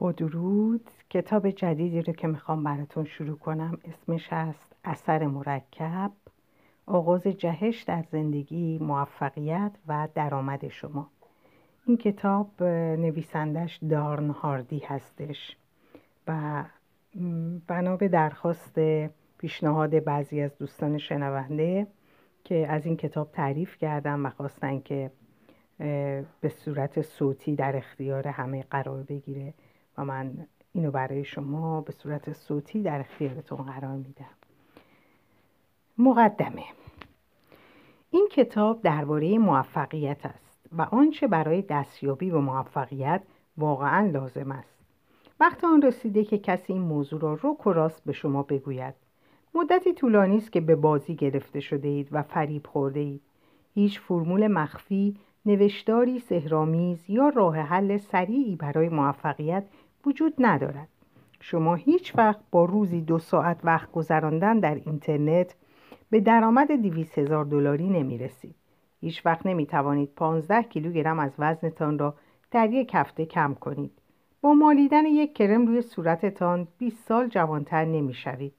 با درود. کتاب جدیدی رو که می‌خوام براتون شروع کنم اسمش هست اثر مرکب. آغاز جهش در زندگی موفقیت و درآمد شما. این کتاب نویسندش دارن هاردی هستش و بنا به درخواست پیشنهاد بعضی از دوستان شنونده که از این کتاب تعریف کردم و خواستن که به صورت صوتی در اختیار همه قرار بگیره. و من اینو برای شما به صورت صوتی در اختیارتون قرار میدم. مقدمه. این کتاب درباره موفقیت است و آنچه برای دستیابی به موفقیت واقعا لازم است. وقت آن رسیده که کسی این موضوع را رک و راست به شما بگوید. مدتی طولانی است که به بازی گرفته شده اید و فریب خورده اید. هیچ فرمول مخفی نوشداری سهرامیز یا راه حل سریعی برای موفقیت وجود ندارد شما هیچ وقت با روزی دو ساعت وقت گذراندن در اینترنت به درآمد دیویس هزار دلاری نمی رسید. هیچ وقت نمی توانید 15 کیلوگرم از وزنتان را در یک هفته کم کنید. با مالیدن یک کرم روی صورتتان 20 سال جوانتر نمی شوید.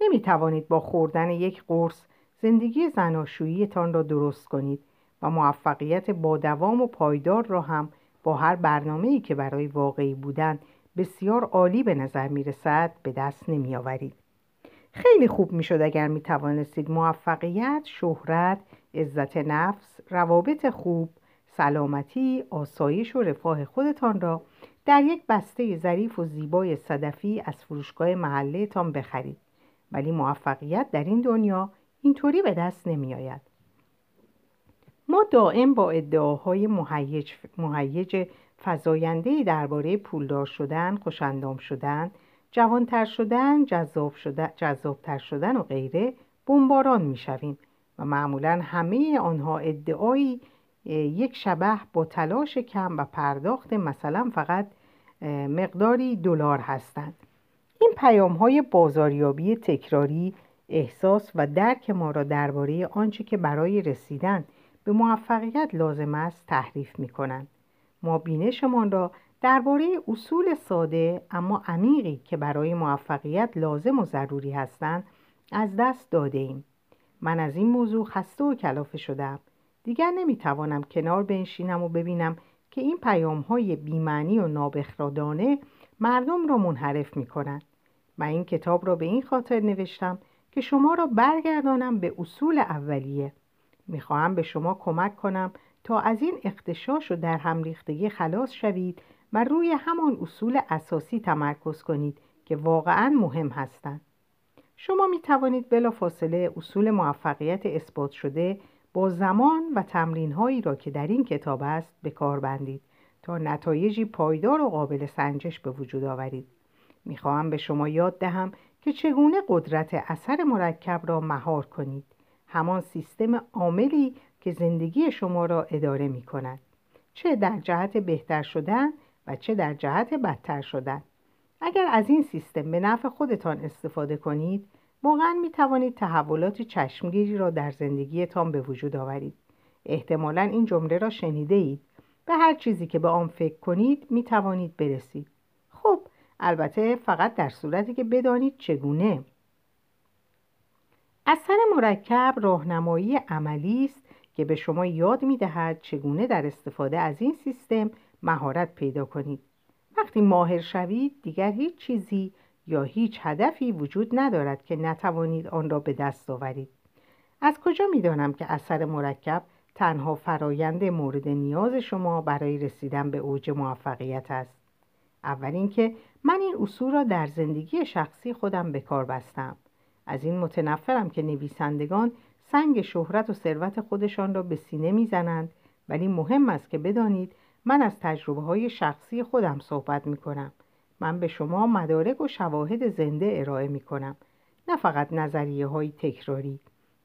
نمی توانید با خوردن یک قرص زندگی زناشوییتان را درست کنید و موفقیت با دوام و پایدار را هم با هر برنامه ای که برای واقعی بودن بسیار عالی به نظر می رسد به دست نمی آورید. خیلی خوب می شد اگر می توانستید موفقیت، شهرت، عزت نفس، روابط خوب، سلامتی، آسایش و رفاه خودتان را در یک بسته ظریف و زیبای صدفی از فروشگاه محله بخرید. ولی موفقیت در این دنیا اینطوری به دست نمی آید. ما دائم با ادعاهای مهیج, مهیج فضاینده درباره پولدار شدن، خوشندام شدن، جوانتر شدن، جذاب شدن، جذابتر شدن و غیره بمباران می‌شویم و معمولا همه آنها ادعایی یک شبه با تلاش کم و پرداخت مثلا فقط مقداری دلار هستند. این پیام های بازاریابی تکراری احساس و درک ما را درباره آنچه که برای رسیدن به موفقیت لازم است تحریف می کنند ما بینشمان را درباره اصول ساده اما عمیقی که برای موفقیت لازم و ضروری هستند از دست داده ایم. من از این موضوع خسته و کلافه شدم. دیگر نمی‌توانم کنار بنشینم و ببینم که این پیام های بیمعنی و نابخرادانه مردم را منحرف می کنند. من این کتاب را به این خاطر نوشتم که شما را برگردانم به اصول اولیه. می‌خواهم به شما کمک کنم تا از این اختشاش و در هم ریختگی خلاص شوید و روی همان اصول اساسی تمرکز کنید که واقعا مهم هستند. شما می توانید بلا فاصله اصول موفقیت اثبات شده با زمان و تمرین هایی را که در این کتاب است به کار بندید تا نتایجی پایدار و قابل سنجش به وجود آورید. می‌خواهم به شما یاد دهم که چگونه قدرت اثر مرکب را مهار کنید. همان سیستم عاملی که زندگی شما را اداره می کند. چه در جهت بهتر شدن و چه در جهت بدتر شدن. اگر از این سیستم به نفع خودتان استفاده کنید واقعا می توانید تحولات چشمگیری را در زندگیتان به وجود آورید. احتمالا این جمله را شنیده اید به هر چیزی که به آن فکر کنید می توانید برسید. خب البته فقط در صورتی که بدانید چگونه. اثر مرکب راهنمایی عملی است که به شما یاد می دهد چگونه در استفاده از این سیستم مهارت پیدا کنید. وقتی ماهر شوید دیگر هیچ چیزی یا هیچ هدفی وجود ندارد که نتوانید آن را به دست آورید. از کجا می دانم که اثر مرکب تنها فرایند مورد نیاز شما برای رسیدن به اوج موفقیت است؟ اول اینکه من این اصول را در زندگی شخصی خودم به کار بستم. از این متنفرم که نویسندگان سنگ شهرت و ثروت خودشان را به سینه می‌زنند ولی مهم است که بدانید من از تجربه های شخصی خودم صحبت می کنم. من به شما مدارک و شواهد زنده ارائه می کنم. نه فقط نظریه های تکراری.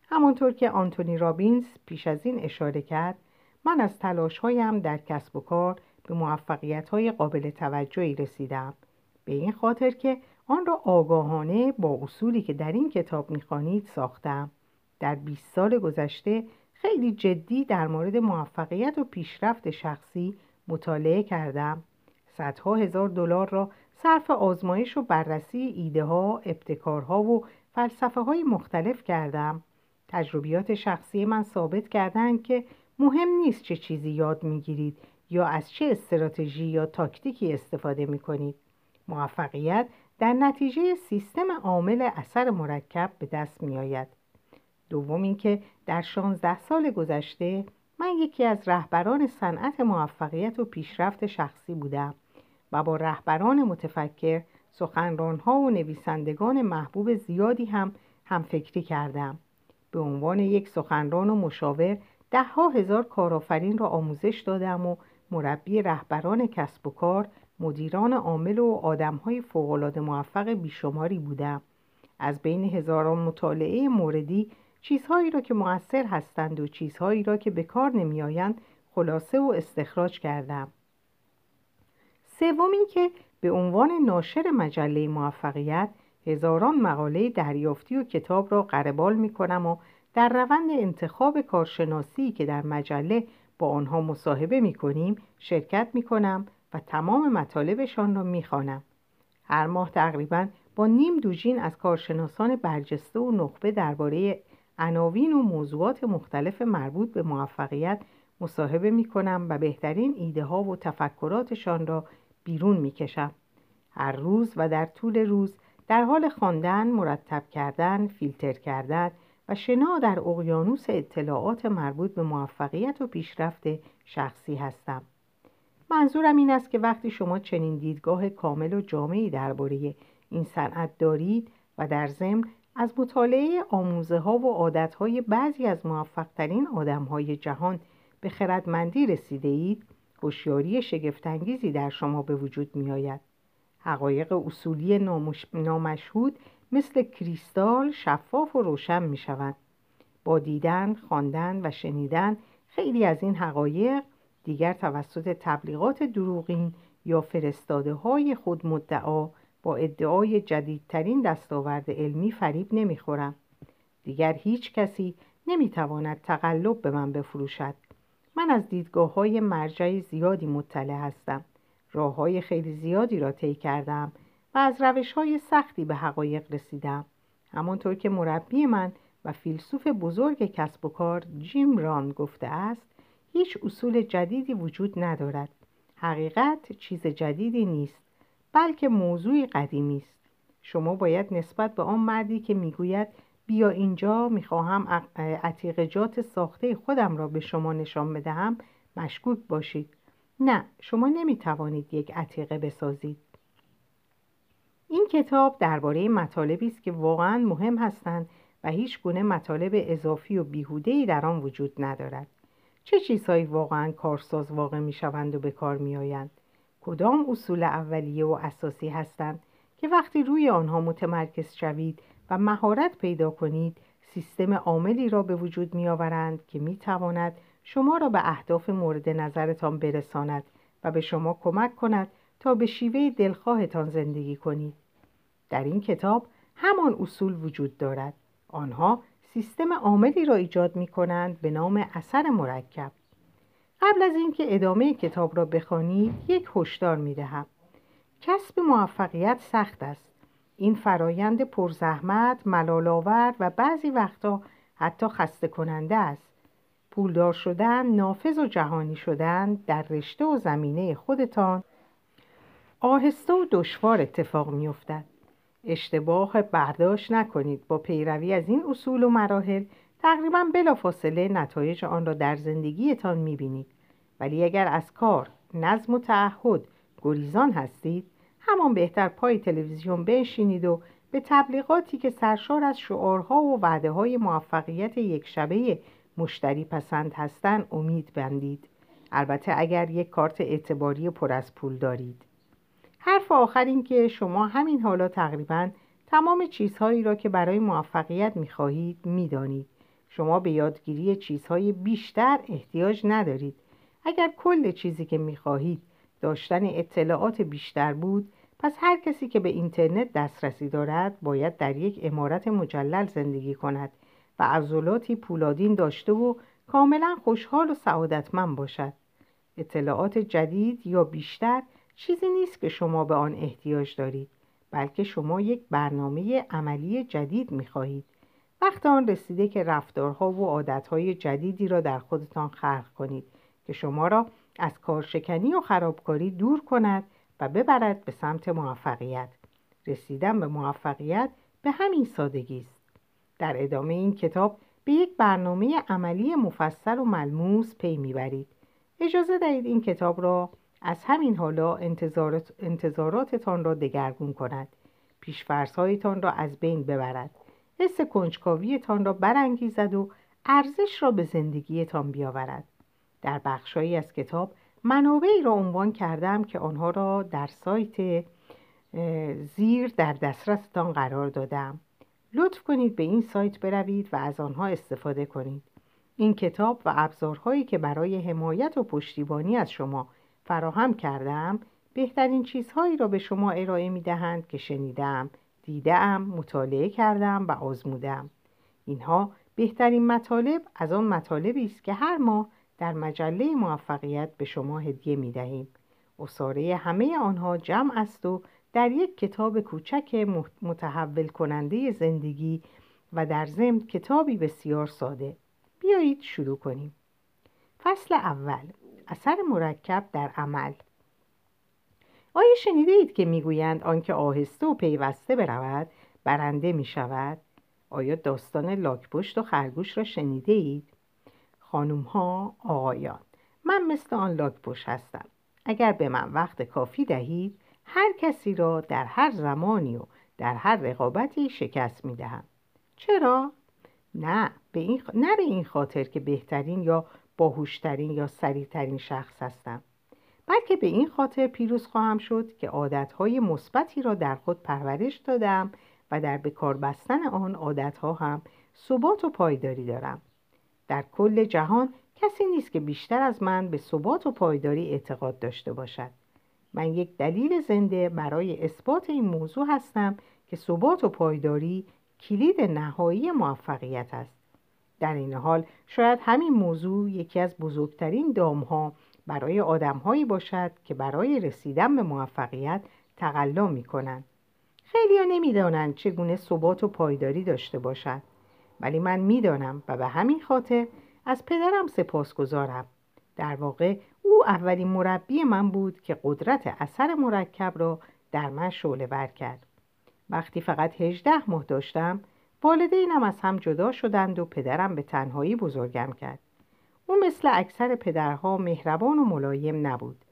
همانطور که آنتونی رابینز پیش از این اشاره کرد من از تلاش هایم در کسب و کار به موفقیت های قابل توجهی رسیدم. به این خاطر که آن را آگاهانه با اصولی که در این کتاب می‌خوانید ساختم. در 20 سال گذشته خیلی جدی در مورد موفقیت و پیشرفت شخصی مطالعه کردم صدها هزار دلار را صرف آزمایش و بررسی ایده ها، ابتکارها و فلسفه های مختلف کردم تجربیات شخصی من ثابت کردند که مهم نیست چه چیزی یاد می‌گیرید یا از چه استراتژی یا تاکتیکی استفاده می کنید. موفقیت در نتیجه سیستم عامل اثر مرکب به دست می آید. دوم اینکه در 16 سال گذشته من یکی از رهبران صنعت موفقیت و پیشرفت شخصی بودم و با رهبران متفکر سخنرانها و نویسندگان محبوب زیادی هم فکری کردم. به عنوان یک سخنران و مشاور ده ها هزار کارآفرین را آموزش دادم و مربی رهبران کسب و کار مدیران عامل و آدمهای فوقالعاده موفق بیشماری بودم. از بین هزاران مطالعه موردی چیزهایی را که مؤثر هستند و چیزهایی را که به کار نمیآیند خلاصه و استخراج کردم سوم که به عنوان ناشر مجله موفقیت هزاران مقاله دریافتی و کتاب را قربال می کنم و در روند انتخاب کارشناسی که در مجله با آنها مصاحبه می کنیم شرکت می کنم و تمام مطالبشان را می خوانم. هر ماه تقریبا با نیم دوجین از کارشناسان برجسته و نخبه درباره عناوین و موضوعات مختلف مربوط به موفقیت مصاحبه می کنم و بهترین ایده ها و تفکراتشان را بیرون می کشم. هر روز و در طول روز در حال خواندن، مرتب کردن، فیلتر کردن و شنا در اقیانوس اطلاعات مربوط به موفقیت و پیشرفت شخصی هستم. منظورم این است که وقتی شما چنین دیدگاه کامل و جامعی درباره این صنعت دارید و در ضمن از مطالعه آموزه ها و عادت های بعضی از موفقترین آدم های جهان به خردمندی رسیده اید هوشیاری شگفتانگیزی در شما به وجود می آید. حقایق اصولی نامشهود مثل کریستال شفاف و روشن می شوند. با دیدن، خواندن و شنیدن خیلی از این حقایق دیگر توسط تبلیغات دروغین یا فرستاده های خود مدعا با ادعای جدیدترین دستاورد علمی فریب نمی‌خورم. دیگر هیچ کسی نمی‌تواند تقلب به من بفروشد. من از دیدگاه های مرجعی زیادی مطلع هستم. راه های خیلی زیادی را طی کردم و از روش های سختی به حقایق رسیدم. همانطور که مربی من و فیلسوف بزرگ کسب و کار جیم ران گفته است هیچ اصول جدیدی وجود ندارد. حقیقت چیز جدیدی نیست بلکه موضوعی قدیمی است. شما باید نسبت به آن مردی که می‌گوید بیا اینجا می‌خواهم عتیقجات ساخته خودم را به شما نشان بدهم مشکوک باشید. نه شما نمی‌توانید یک عتیقه بسازید. این کتاب درباره مطالبی است که واقعا مهم هستند و هیچ گونه مطالب اضافی و بیهوده‌ای در آن وجود ندارد. چه چیزهایی واقعا کارساز واقع می‌شوند و به کار میآیند؟ کدام اصول اولیه و اساسی هستند که وقتی روی آنها متمرکز شوید و مهارت پیدا کنید سیستم عاملی را به وجود می آورند که می تواند شما را به اهداف مورد نظرتان برساند و به شما کمک کند تا به شیوه دلخواهتان زندگی کنید. در این کتاب همان اصول وجود دارد. آنها سیستم عاملی را ایجاد می کنند به نام اثر مرکب. قبل از اینکه ادامه کتاب را بخوانید یک هشدار می دهم. کسب موفقیت سخت است. این فرایند پرزحمت، ملالآور و بعضی وقتا حتی خسته کننده است. پولدار شدن، نافذ و جهانی شدن در رشته و زمینه خودتان آهسته و دشوار اتفاق میافتد. اشتباه برداشت نکنید با پیروی از این اصول و مراحل تقریبا بلافاصله نتایج آن را در زندگیتان می‌بینید. ولی اگر از کار نظم و تعهد گریزان هستید همان بهتر پای تلویزیون بنشینید و به تبلیغاتی که سرشار از شعارها و وعده های موفقیت یک شبه مشتری پسند هستند امید بندید. البته اگر یک کارت اعتباری پر از پول دارید. حرف آخر این که شما همین حالا تقریبا تمام چیزهایی را که برای موفقیت می‌خواهید می‌دانید. شما به یادگیری چیزهای بیشتر احتیاج ندارید. اگر کل چیزی که می‌خواهید داشتن اطلاعات بیشتر بود پس هر کسی که به اینترنت دسترسی دارد باید در یک امارت مجلل زندگی کند و عضلاتی پولادین داشته و کاملا خوشحال و سعادتمند باشد. اطلاعات جدید یا بیشتر چیزی نیست که شما به آن احتیاج دارید بلکه شما یک برنامه عملی جدید می خواهید وقت آن رسیده که رفتارها و عادتهای جدیدی را در خودتان خلق کنید که شما را از کارشکنی و خرابکاری دور کند و ببرد به سمت موفقیت. رسیدن به موفقیت به همین سادگی است. در ادامه این کتاب به یک برنامه عملی مفصل و ملموس پی می‌برید. اجازه دهید این کتاب را از همین حالا انتظارات انتظاراتتان را دگرگون کند. پیشفرزهایتان را از بین ببرد. حس کنجکاویتان را برانگیزد و ارزش را به زندگیتان بیاورد. در بخشهایی از کتاب منابعی را عنوان کردم که آنها را در سایت زیر در دسترستان قرار دادم. لطف کنید به این سایت بروید و از آنها استفاده کنید. این کتاب و ابزارهایی که برای حمایت و پشتیبانی از شما فراهم کردم بهترین چیزهایی را به شما ارائه می دهند که شنیدم دیدم مطالعه کردم و آزمودم اینها بهترین مطالب از آن مطالبی است که هر ماه در مجله موفقیت به شما هدیه می دهیم اصاره همه آنها جمع است و در یک کتاب کوچک متحول کننده زندگی و در ضمن کتابی بسیار ساده. بیایید شروع کنیم. فصل اول. اثر مرکب در عمل. آیا شنیده اید که می‌گویند آنکه آهسته و پیوسته برود برنده می شود؟ آیا داستان لاکپشت و خرگوش را شنیده اید؟ خانوم ها آقایان من مثل آن لاکپشت هستم اگر به من وقت کافی دهید هر کسی را در هر زمانی و در هر رقابتی شکست می دهم چرا؟ نه به این نه به این خاطر که بهترین یا باهوشترین یا سریعترین شخص هستم بلکه به این خاطر پیروز خواهم شد که عادتهای مثبتی را در خود پرورش دادم و در بکار بستن آن عادتها هم ثبات و پایداری دارم. در کل جهان کسی نیست که بیشتر از من به ثبات و پایداری اعتقاد داشته باشد. من یک دلیل زنده برای اثبات این موضوع هستم که ثبات و پایداری کلید نهایی موفقیت است. در این حال شاید همین موضوع یکی از بزرگترین دامها برای آدمهایی باشد که برای رسیدن به موفقیت تقلا می کنند خیلی ها نمی دانند چگونه ثبات و پایداری داشته باشد. ولی من می‌دانم و به همین خاطر از پدرم سپاسگزارم. در واقع او اولین مربی من بود که قدرت اثر مرکب را در من شعله ور کرد. وقتی فقط هجده ماه داشتم والدینم از هم جدا شدند و پدرم به تنهایی بزرگم کرد. او مثل اکثر پدرها مهربان و ملایم نبود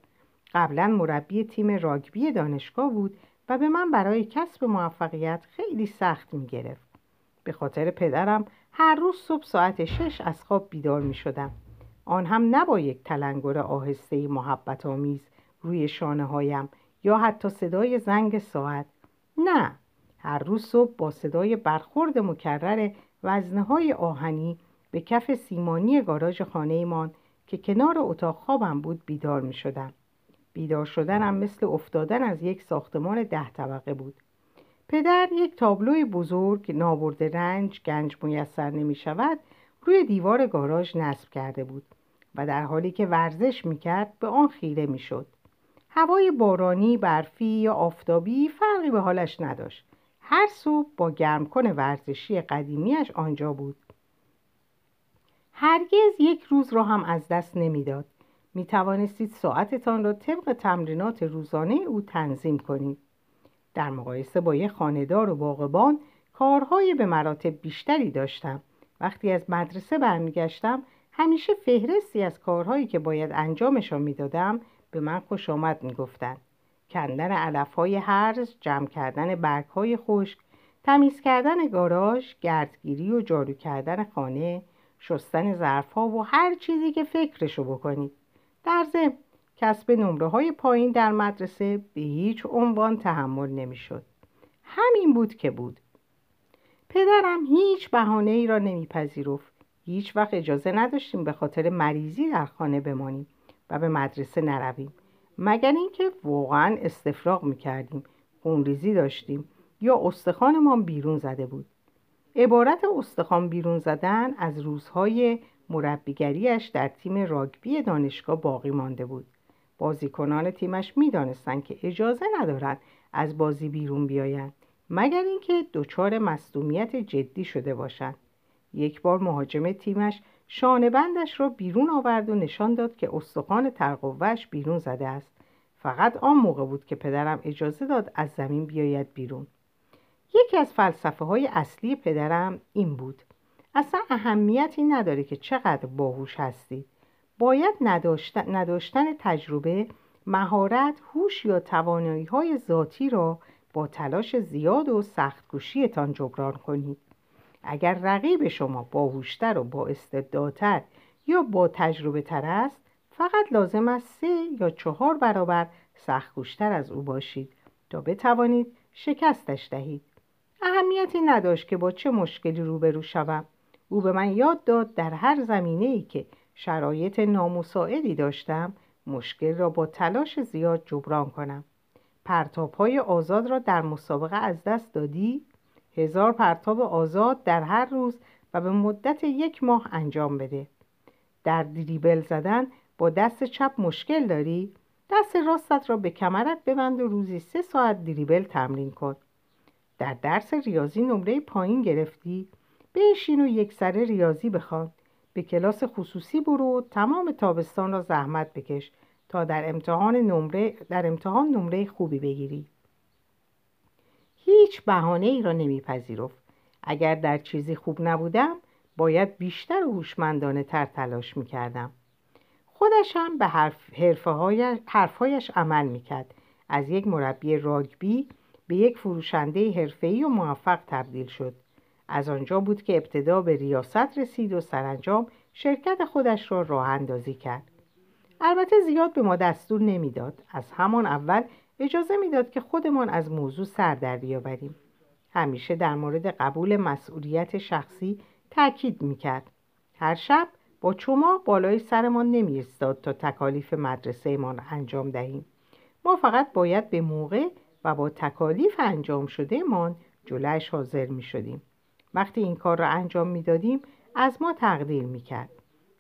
قبلا مربی تیم راگبی دانشگاه بود و به من برای کسب موفقیت خیلی سخت می گرفت. به خاطر پدرم هر روز صبح ساعت شش از خواب بیدار می شدم. آن هم نه با یک تلنگر آهسته محبت آمیز روی شانه هایم یا حتی صدای زنگ ساعت نه هر روز صبح با صدای برخورد مکرر وزنه های آهنی به کف سیمانی گاراژ خانهمان که کنار اتاق خوابم بود بیدار می شدم. بیدار شدنم مثل افتادن از یک ساختمان ده طبقه بود. پدر یک تابلوی بزرگ نابرد رنج گنج میسر نمی شود روی دیوار گاراژ نصب کرده بود و در حالی که ورزش می کرد به آن خیره می شد. هوای بارانی، برفی یا آفتابی فرقی به حالش نداشت. هر صبح با گرمکن ورزشی قدیمیش آنجا بود. هرگز یک روز را هم از دست نمی‌داد. می توانستید ساعتتان را طبق تمرینات روزانه او تنظیم کنید. در مقایسه با یک خاندار و باغبان کارهای به مراتب بیشتری داشتم. وقتی از مدرسه برمیگشتم همیشه فهرستی از کارهایی که باید انجامشان می‌دادم به من خوش آمد می‌گفتند کندن علف های هرز جمع کردن برگ های خشک تمیز کردن گاراژ گردگیری و جارو کردن خانه شستن ظرف ها و هر چیزی که فکرشو بکنید. در ضمن کسب نمره های پایین در مدرسه به هیچ عنوان تحمل نمی‌شد. همین بود که بود. پدرم هیچ بهانه ای را نمیپذیرفت. هیچ وقت اجازه نداشتیم به خاطر مریضی در خانه بمانیم و به مدرسه نرویم. مگر اینکه واقعا استفراغ می‌کردیم خونریزی داشتیم یا استخوانمان بیرون زده بود. عبارت استخوان بیرون زدن از روزهای مربیگریش در تیم راگبی دانشگاه باقی مانده بود. بازیکنان تیمش می‌دانستند که اجازه ندارند از بازی بیرون بیایند مگر اینکه دچار مصدومیت جدی شده باشند یک بار مهاجم تیمش شانه بندش را بیرون آورد و نشان داد که استخوان ترقوهش بیرون زده است. فقط آن موقع بود که پدرم اجازه داد از زمین بیاید بیرون. یکی از فلسفه های اصلی پدرم این بود. اصلا اهمیتی نداره که چقدر باهوش هستید باید نداشتن, نداشتن تجربه مهارت هوش یا توانایی های ذاتی را با تلاش زیاد و سختگوشیتان جبران کنید اگر رقیب شما باهوشتر و با استعدادتر یا با تجربه تر است فقط لازم است سه یا چهار برابر سختگوشتر از او باشید تا بتوانید شکستش دهید. اهمیتی نداشت که با چه مشکلی روبرو شوم او به من یاد داد در هر زمینه ای که شرایط نامساعدی داشتم مشکل را با تلاش زیاد جبران کنم پرتاب های آزاد را در مسابقه از دست دادی؟ هزار پرتاب آزاد در هر روز و به مدت یک ماه انجام بده در دریبل زدن با دست چپ مشکل داری؟ دست راستت را به کمرت ببند و روزی سه ساعت دریبل تمرین کن در درس ریاضی نمره پایین گرفتی؟ بنشین و یک سره ریاضی بخوان. به کلاس خصوصی برو تمام تابستان را زحمت بکش تا در امتحان نمره, در امتحان نمره خوبی بگیری. هیچ بهانه ای را نمیپذیرفت. اگر در چیزی خوب نبودم باید بیشتر و هوشمندانه تر تلاش می‌کردم. خودش هم به حرف حرفهایش عمل می‌کرد. از یک مربی راگبی به یک فروشنده حرفه‌ای و موفق تبدیل شد. از آنجا بود که ابتدا به ریاست رسید و سرانجام شرکت خودش را راه اندازی کرد. البته زیاد به ما دستور نمی‌داد. از همان اول اجازه می‌داد که خودمان از موضوع سر در بیاوریم. همیشه در مورد قبول مسئولیت شخصی تاکید می‌کرد. هر شب با چما بالای سرمان نمی تا تکالیف مدرسه ما انجام دهیم. ما فقط باید به موقع و با تکالیف انجام شده من جلوش حاضر می شدیم. وقتی این کار را انجام می دادیم از ما تقدیر می کرد.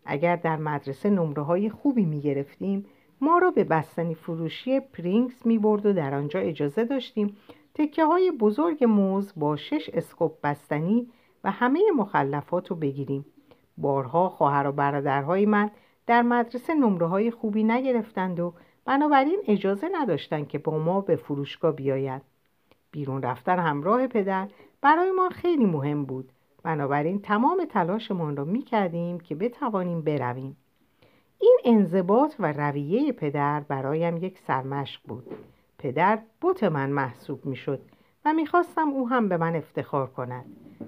اگر در مدرسه نمره های خوبی می گرفتیم ما را به بستنی فروشی پرینگز می برد و در آنجا اجازه داشتیم تکه های بزرگ موز با شش اسکوپ بستنی و همه مخلفات رو بگیریم. بارها خواهر و برادرهای من در مدرسه نمره های خوبی نگرفتند و بنابراین اجازه نداشتند که با ما به فروشگاه بیاید. بیرون رفتن همراه پدر برای ما خیلی مهم بود. بنابراین تمام تلاشمان را می کردیم که بتوانیم برویم. این انضباط و رویه پدر برایم یک سرمشق بود. پدر بوت من محسوب می شد و می‌خواستم او هم به من افتخار کند.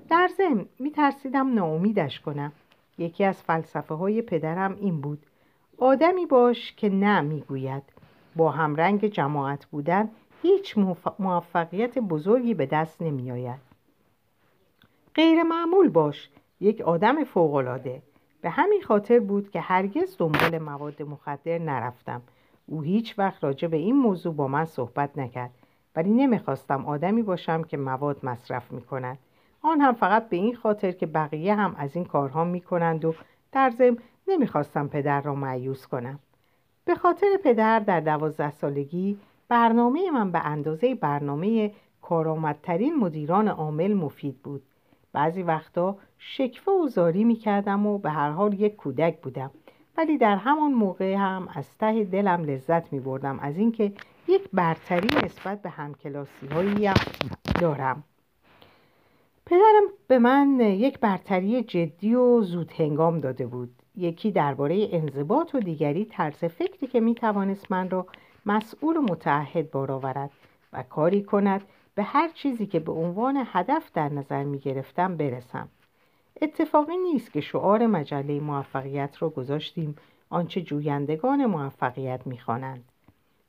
در ضمن میترسیدم ناامیدش کنم. یکی از فلسفه های پدرم این بود. آدمی باش که نه می‌گوید. با همرنگ جماعت بودن هیچ موفقیت بزرگی به دست نمیآید. غیر معمول باش یک آدم فوقالعاده. به همین خاطر بود که هرگز دنبال مواد مخدر نرفتم. او هیچ وقت راجع به این موضوع با من صحبت نکرد ولی نمی‌خواستم آدمی باشم که مواد مصرف می‌کند. آن هم فقط به این خاطر که بقیه هم از این کارها می‌کنند و در ضمن نمی‌خواستم پدر را معیوس کنم. به خاطر پدر در دوازده سالگی برنامه من به اندازه برنامه کارآمدترین مدیران عامل مفید بود. بعضی وقتا شکفه و زاری می کردم و به هر حال یک کودک بودم. ولی در همان موقع هم از ته دلم لذت می بردم از اینکه یک برتری نسبت به همکلاسی هایی دارم. پدرم به من یک برتری جدی و زود هنگام داده بود. یکی درباره انضباط و دیگری طرز فکری که می توانست من را مسئول و متعهد بار آورد و کاری کند به هر چیزی که به عنوان هدف در نظر می گرفتم برسم. اتفاقی نیست که شعار مجله موفقیت را گذاشتیم آنچه جویندگان موفقیت می‌خوانند.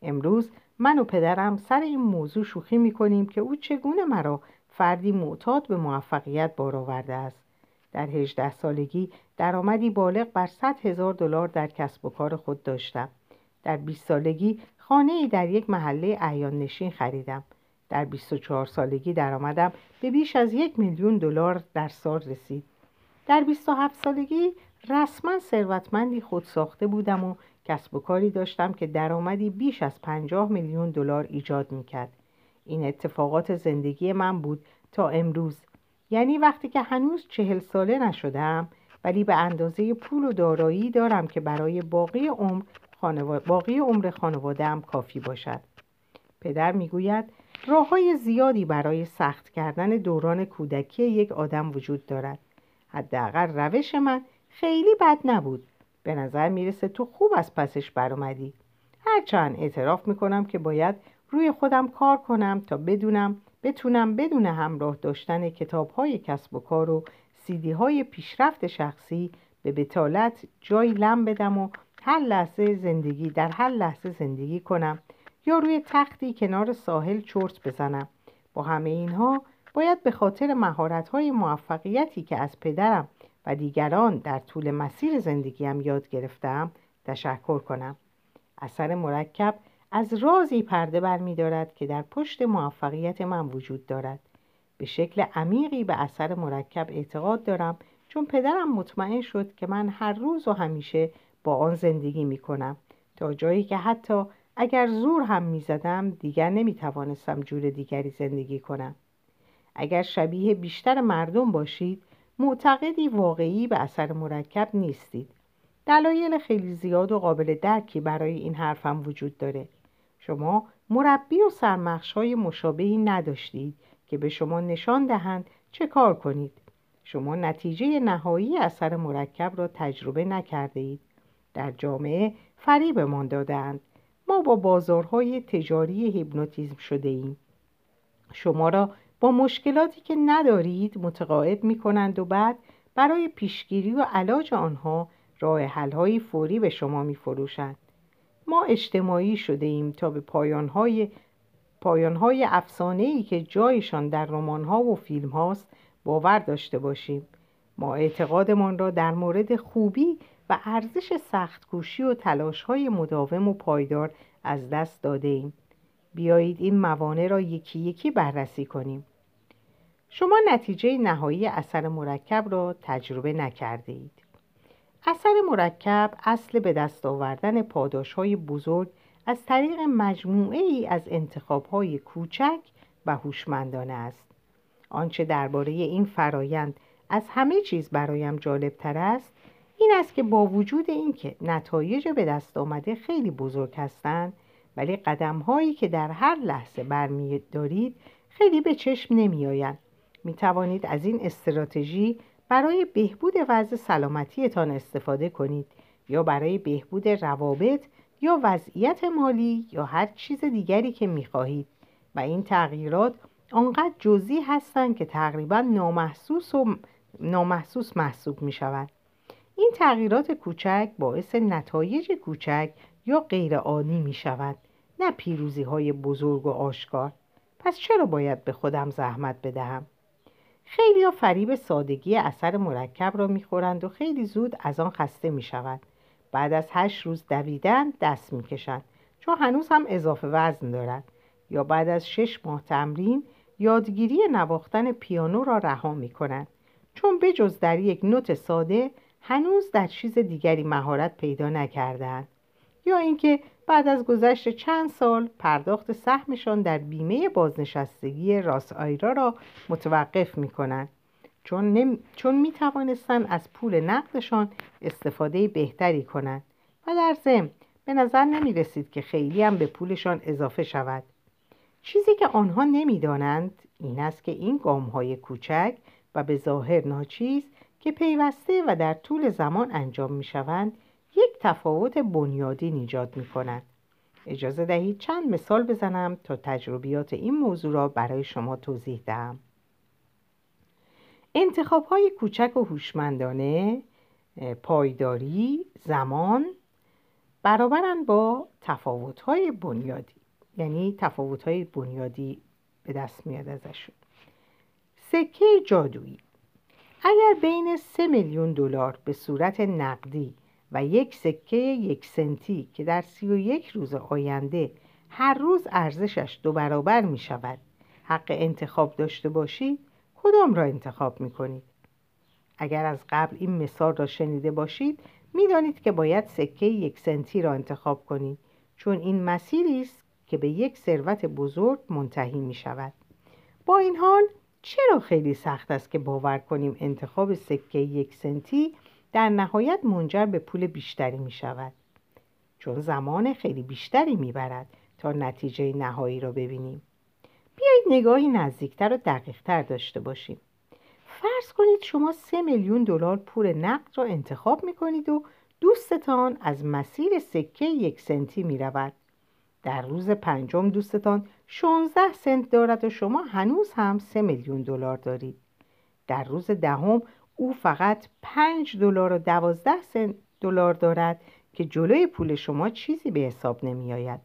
امروز من و پدرم سر این موضوع شوخی می‌کنیم که او چگونه مرا فردی معتاد به موفقیت بار آورده است. در هجده سالگی درآمدی بالغ بر 100 هزار دلار در کسب و کار خود داشتم. در 20 سالگی خانه ای در یک محله اعیان نشین خریدم. در 24 سالگی درآمدم به بیش از یک میلیون دلار در سال رسید. در 27 سالگی رسما ثروتمندی خود ساخته بودم و کسب و کاری داشتم که درآمدی بیش از پنجاه میلیون دلار ایجاد می‌کرد. این اتفاقات زندگی من بود تا امروز یعنی وقتی که هنوز چهل ساله نشدم ولی به اندازه پول و دارایی دارم که برای باقی عمر باقی عمر خانوادهام کافی باشد. پدر می‌گوید راه های زیادی برای سخت کردن دوران کودکی یک آدم وجود دارد. حداقل روش من خیلی بد نبود. به نظر می‌رسه تو خوب از پسش برآمدی. هرچند اعتراف می‌کنم که باید روی خودم کار کنم تا بدونم بتونم بدون همراه داشتن کتاب های کسب و کار و سیدی های پیشرفت شخصی به بتالت جای لم بدم و هر لحظه زندگی در هر لحظه زندگی کنم یا روی تختی کنار ساحل چرت بزنم. با همه اینها باید به خاطر مهارت های موفقیتی که از پدرم و دیگران در طول مسیر زندگیم یاد گرفتم تشکر کنم. اثر مرکب از رازی پرده برمیدارد که در پشت موفقیت من وجود دارد. به شکل عمیقی به اثر مرکب اعتقاد دارم چون پدرم مطمئن شد که من هر روز و همیشه با آن زندگی می کنم تا جایی که حتی اگر زور هم می زدم دیگر نمی توانستم جور دیگری زندگی کنم. اگر شبیه بیشتر مردم باشید معتقدی واقعی به اثر مرکب نیستید. دلایل خیلی زیاد و قابل درکی برای این حرفم وجود داره. شما مربی و سرمخش های مشابهی نداشتید که به شما نشان دهند چه کار کنید. شما نتیجه نهایی اثر مرکب را تجربه نکرده اید در جامعه فریبمان دادند ما با بازارهای تجاری هیپنوتیزم شده ایم شما را با مشکلاتی که ندارید متقاعد می کنند و بعد برای پیشگیری و علاج آنها راه حل‌های فوری به شما می فروشند. ما اجتماعی شده ایم تا به پایانهای پایانهای افسانه‌ای که جایشان در رمان‌ها و فیلم هاست باور داشته باشیم. ما اعتقادمان را در مورد خوبی و ارزش سختکوشی و تلاش‌های مداوم و پایدار از دست داده ایم. بیایید این موانع را یکی یکی بررسی کنیم. شما نتیجه نهایی اثر مرکب را تجربه نکرده اید. اثر مرکب اصل به دست آوردن پاداش های بزرگ از طریق مجموعه ای از انتخاب های کوچک و هوشمندانه است. آنچه درباره این فرایند از همه چیز برایم جالب تر است این است که با وجود اینکه نتایج به دست آمده خیلی بزرگ هستند ولی قدم هایی که در هر لحظه برمی دارید خیلی به چشم نمی آیند می توانید از این استراتژی برای بهبود وضع سلامتیتان استفاده کنید یا برای بهبود روابط یا وضعیت مالی یا هر چیز دیگری که می خواهید و این تغییرات آنقدر جزئی هستند که تقریبا نامحسوس و نامحسوس محسوب می شود. این تغییرات کوچک باعث نتایج کوچک یا غیرعادی می شود نه پیروزی های بزرگ و آشکار پس چرا باید به خودم زحمت بدهم؟ خیلی ها فریب سادگی اثر مرکب را می‌خورند و خیلی زود از آن خسته می‌شوند. بعد از هشت روز دویدن دست می‌کشند چون هنوز هم اضافه وزن دارد یا بعد از شش ماه تمرین یادگیری نواختن پیانو را رها می‌کنند. چون بجز در یک نوت ساده هنوز در چیز دیگری مهارت پیدا نکردند یا اینکه بعد از گذشت چند سال پرداخت سهمشان در بیمه بازنشستگی راس آیرا را متوقف می کنند چون, نم... چون می توانستن از پول نقدشان استفاده بهتری کنند. و در ضمن به نظر نمی رسید که خیلی هم به پولشان اضافه شود. چیزی که آنها نمی‌دانند این است که این گام های کوچک و به ظاهر ناچیز که پیوسته و در طول زمان انجام می شوند یک تفاوت بنیادی ایجاد می کند. اجازه دهید چند مثال بزنم تا تجربیات این موضوع را برای شما توضیح دهم. انتخاب های کوچک و هوشمندانه پایداری زمان برابرن با تفاوت های بنیادی یعنی تفاوت های بنیادی به دست میاد ازشون سکه جادویی اگر بین سه میلیون دلار به صورت نقدی و یک سکه یک سنتی که در سی و یک روز آینده هر روز ارزشش دو برابر می شود حق انتخاب داشته باشید کدام را انتخاب می کنید؟ اگر از قبل این مثال را شنیده باشید می‌دانید که باید سکه یک سنتی را انتخاب کنید چون این مسیری است که به یک ثروت بزرگ منتهی می شود با این حال چرا خیلی سخت است که باور کنیم انتخاب سکه یک سنتی در نهایت منجر به پول بیشتری می شود چون زمان خیلی بیشتری می برد تا نتیجه نهایی را ببینیم بیایید نگاهی نزدیکتر و دقیقتر داشته باشیم فرض کنید شما سه میلیون دلار پول نقد را انتخاب می کنید و دوستتان از مسیر سکه یک سنتی می رود. در روز پنجم دوستتان 16 سنت دارد و شما هنوز هم سه میلیون دلار دارید. در روز دهم او فقط 5 دلار و 12 سنت دلار دارد که جلوی پول شما چیزی به حساب نمی آید.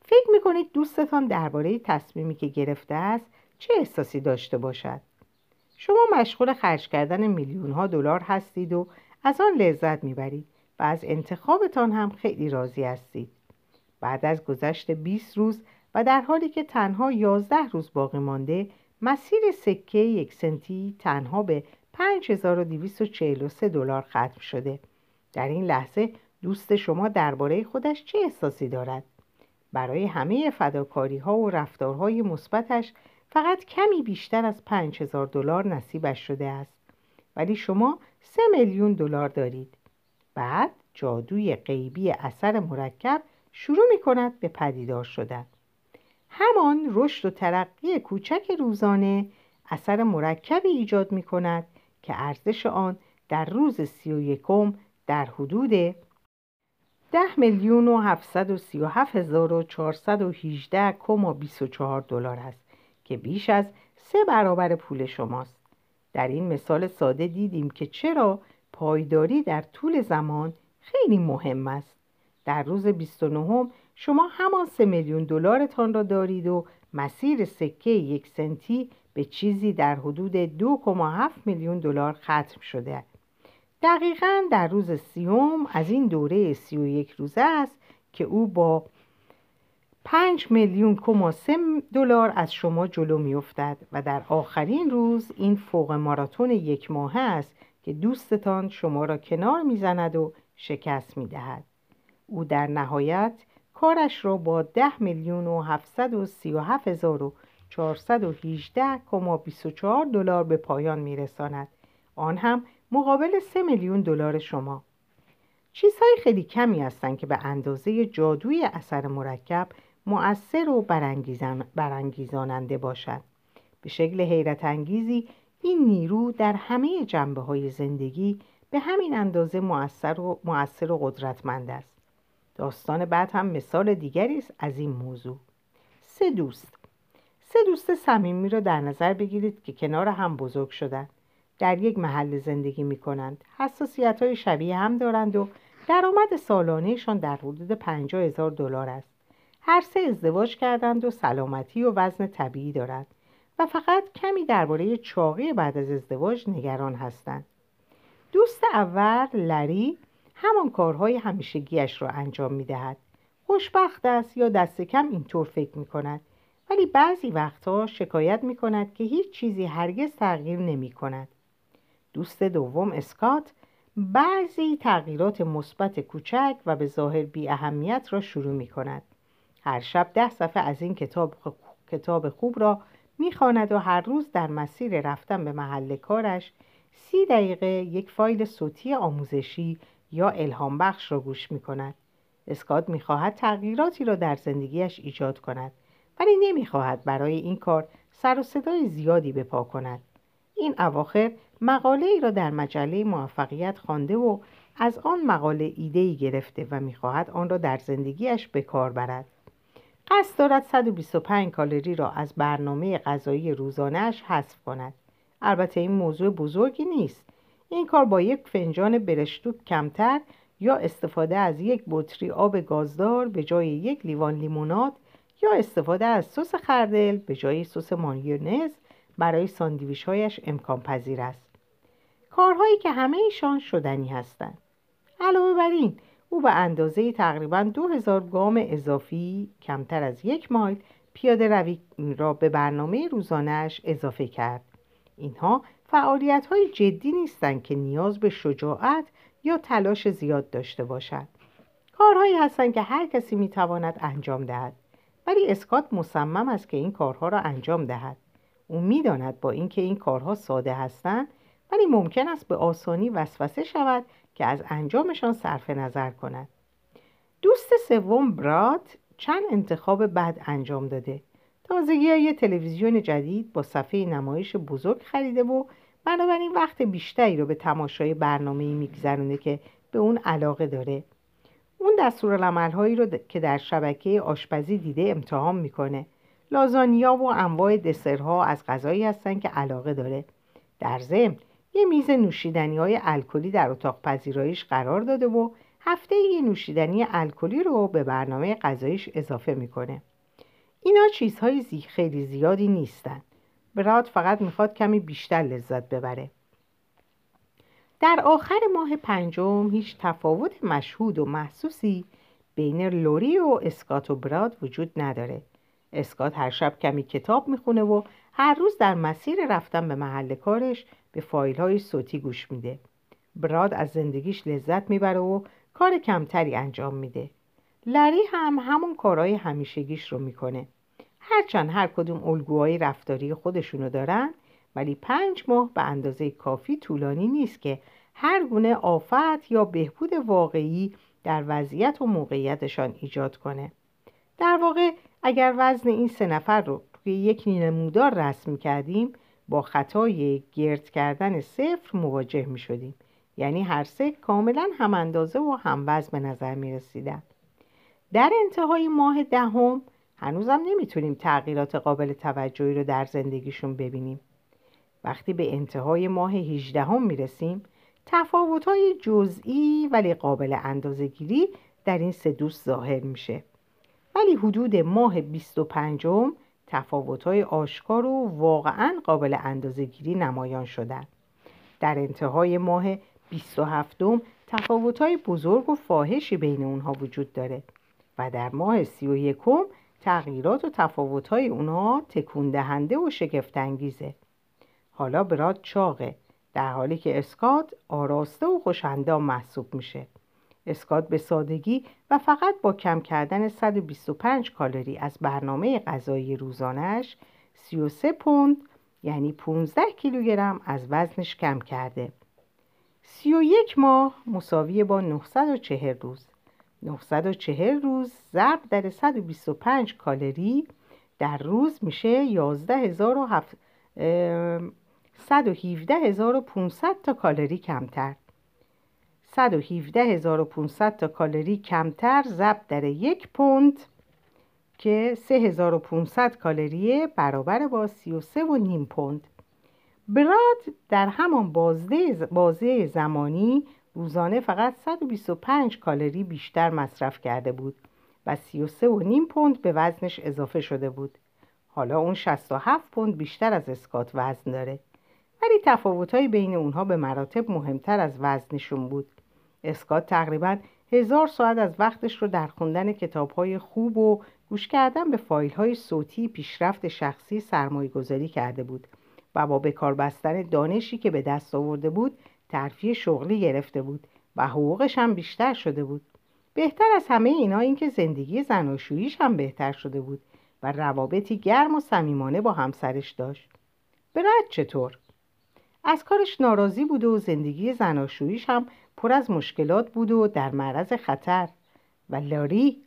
فکر می کنید دوستتان درباره تصمیمی که گرفته است چه احساسی داشته باشد؟ شما مشغول خرج کردن میلیون ها دلار هستید و از آن لذت می‌برید و از انتخابتان هم خیلی راضی هستید. بعد از گذشت 20 روز و در حالی که تنها 11 روز باقی مانده مسیر سکه یک سنتی تنها به 5243 دلار ختم شده. در این لحظه دوست شما درباره خودش چه احساسی دارد؟ برای همه فداکاری ها و رفتارهای مثبتش فقط کمی بیشتر از 5000 دلار نصیبش شده است ولی شما سه میلیون دلار دارید بعد جادوی غیبی اثر مرکب شروع می کند به پدیدار شدن همان رشد و ترقی کوچک روزانه اثر مرکبی ایجاد می کند که ارزش آن در روز سی و یکم در حدود ده میلیون و هفتصد و سی و هفت هزار و چهارصد و هیجده کما بیست و چهار دلار است که بیش از سه برابر پول شماست. در این مثال ساده دیدیم که چرا پایداری در طول زمان خیلی مهم است. در روز 29 شما همان سه میلیون دلارتان را دارید و مسیر سکه یک سنتی به چیزی در حدود 2,7 میلیون دلار ختم شده. دقیقا در روز سیوم از این دوره سی و یک روزه است که او با پنج میلیون کما دلار از شما جلو میافتد و در آخرین روز این فوق ماراتون یک ماه است که دوستتان شما را کنار می‌زند و شکست می‌دهد. او در نهایت کارش را با ده میلیون و هفتصد و سی و هفت هزار و چهارصد و هیجده کما بیست و چهار دلار به پایان میرساند. آن هم مقابل سه میلیون دلار شما. چیزهای خیلی کمی هستند که به اندازه جادوی اثر مرکب مؤثر و برانگیزاننده باشد. به شکل حیرت انگیزی این نیرو در همه جنبه های زندگی به همین اندازه مؤثر و, مؤثر و قدرتمند است. داستان بعد هم مثال دیگری است از این موضوع. سه دوست. سه دوست صمیمی را در نظر بگیرید که کنار هم بزرگ شدند در یک محل زندگی می کنند حساسیت های شبیه هم دارند و درآمد سالانهشان در حدود پنجاه هزار دلار است هر سه ازدواج کردند و سلامتی و وزن طبیعی دارند و فقط کمی درباره چاقی بعد از ازدواج نگران هستند. دوست اول لری همان کارهای همیشگیش را انجام می دهد. خوشبخت است یا دست کم اینطور فکر می کند ولی بعضی وقتها شکایت می کند که هیچ چیزی هرگز تغییر نمی کند. دوست دوم اسکات بعضی تغییرات مثبت کوچک و به ظاهر بی اهمیت را شروع می کند. هر شب ده صفحه از این کتاب, کتاب خوب را می‌خواند و هر روز در مسیر رفتن به محل کارش سی دقیقه یک فایل صوتی آموزشی یا الهام بخش را گوش می کند. اسکات می‌خواهد تغییراتی را در زندگیش ایجاد کند ولی نمی‌خواهد برای این کار سر و صدای زیادی بپا کند. این اواخر مقاله ای را در مجله موفقیت خوانده و از آن مقاله ایده ای گرفته و می‌خواهد آن را در زندگیش به کار برد. قصد دارد 125 کالری را از برنامه غذایی روزانهش حذف کند البته این موضوع بزرگی نیست این کار با یک فنجان برشتوک کمتر یا استفاده از یک بطری آب گازدار به جای یک لیوان لیموناد یا استفاده از سس خردل به جای سس مایونز برای ساندویش هایش امکان پذیر است. کارهایی که همه ایشان شدنی هستند. علاوه بر این او به اندازه تقریبا دو هزار گام اضافی کمتر از یک مایل پیاده روی را به برنامه روزانهش اضافه کرد. اینها فعالیت های جدی نیستند که نیاز به شجاعت یا تلاش زیاد داشته باشد کارهایی هستند که هر کسی می‌تواند انجام دهد. ولی اسکات مصمم است که این کارها را انجام دهد. او می‌داند با اینکه این کارها ساده هستند ولی ممکن است به آسانی وسوسه شود که از انجامشان صرف نظر کند. دوست سوم برات چند انتخاب بد انجام داده. تازگی یه تلویزیون جدید با صفحه نمایش بزرگ خریده و بنابراین وقت بیشتری رو به تماشای برنامه میگذرونه که به اون علاقه داره. اون هایی رو که در شبکه آشپزی دیده امتحان می‌کنه. لازانیا و انواع دسرها از غذایی هستن که علاقه داره. در ضمن یه میز نوشیدنی های الکلی در اتاق پذیراییش قرار داده و هفته یه نوشیدنی الکلی رو به برنامه غذاییش اضافه می‌کنه. اینا چیزهای زی خیلی زیادی نیستن. براد فقط می‌خواد کمی بیشتر لذت ببره. در آخر ماه پنجم هیچ تفاوت مشهود و محسوسی بین لوری و اسکات و براد وجود نداره. اسکات هر شب کمی کتاب می‌خونه و هر روز در مسیر رفتن به محل کارش به فایل های صوتی گوش میده. براد از زندگیش لذت می‌بره و کار کمتری انجام میده. لری هم همون کارهای همیشگیش رو می‌کنه. هرچند هر کدوم الگوهای رفتاری خودشونو دارن ولی پنج ماه به اندازه کافی طولانی نیست که هر گونه آفت یا بهبود واقعی در وضعیت و موقعیتشان ایجاد کنه. در واقع اگر وزن این سه نفر رو توی یک نمودار رسم کردیم با خطای گرد کردن صفر مواجه می شدیم. یعنی هر سه کاملا هم اندازه و هم وزن به نظر می رسیدن. در انتهای ماه دهم هنوزم نمی‌تونیم تغییرات قابل توجهی رو در زندگیشون ببینیم. وقتی به انتهای ماه 18 هم می‌رسیم تفاوت‌های جزئی ولی قابل اندازه‌گیری در این سه دوست ظاهر میشه. ولی حدود ماه 25 م تفاوت‌های آشکار و واقعا قابل اندازه‌گیری نمایان شدند در انتهای ماه 27 م تفاوت‌های بزرگ و فاحشی بین اونها وجود داره و در ماه 31 تغییرات و تفاوت‌های اونها تکون دهنده و شگفت‌انگیزه. حالا براد چاقه. در حالی که اسکات آراسته و خوشندام محسوب میشه. اسکات به سادگی و فقط با کم کردن 125 کالری از برنامه غذایی روزانش 33 پوند یعنی 15 کیلوگرم از وزنش کم کرده. 31 ماه مساوی با 940 روز. 940 روز ضرب در 125 کالری در روز میشه 11,500 تا کالری کمتر 117500 تا کالری کمتر ضرب در یک پوند که 3500 کالری برابر با 33 و نیم پوند براد در همان بازه, بازه زمانی روزانه فقط 125 کالری بیشتر مصرف کرده بود و 33 و نیم پوند به وزنش اضافه شده بود. حالا اون 67 پوند بیشتر از اسکات وزن داره. ولی تفاوت‌های بین اونها به مراتب مهمتر از وزنشون بود. اسکات تقریبا هزار ساعت از وقتش رو در خوندن کتاب‌های خوب و گوش کردن به فایل‌های صوتی پیشرفت شخصی سرمایه گذاری کرده بود و با بکار بستن دانشی که به دست آورده بود ترفیع شغلی گرفته بود و حقوقش هم بیشتر شده بود. بهتر از همه اینا اینکه زندگی زناشوییش هم بهتر شده بود و روابطی گرم و صمیمانه با همسرش داشت. برد چطور؟ از کارش ناراضی بود و زندگی زناشوییش هم پر از مشکلات بود و در معرض خطر. و لاری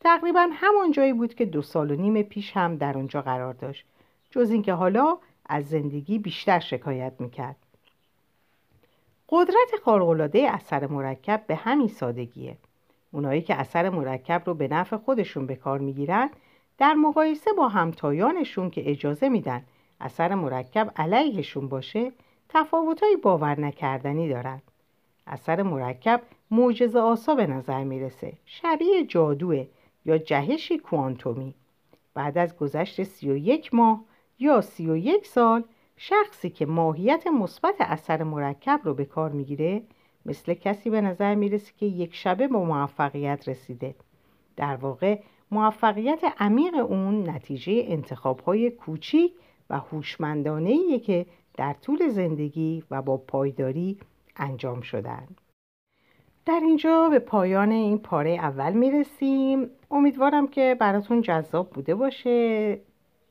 تقریبا همان جایی بود که دو سال و نیم پیش هم در اونجا قرار داشت جز اینکه حالا از زندگی بیشتر شکایت می‌کرد. قدرت خارق‌العاده اثر مرکب به همین سادگیه. اونایی که اثر مرکب رو به نفع خودشون به کار می‌گیرن در مقایسه با همتایانشون که اجازه میدن اثر مرکب علیهشون باشه تفاوتهای باور نکردنی دارن اثر مرکب معجزه آسا به نظر می‌رسه. شبیه جادوه یا جهشی کوانتومی. بعد از گذشت سی و یک ماه یا سی و یک سال شخصی که ماهیت مثبت اثر مرکب رو به کار می‌گیره مثل کسی به نظر می‌رسه که یک شبه با موفقیت رسیده. در واقع موفقیت عمیق اون نتیجه انتخابهای کوچیک و هوشمندانه که در طول زندگی و با پایداری انجام شدن. در اینجا به پایان این پاره اول می‌رسیم. امیدوارم که براتون جذاب بوده باشه.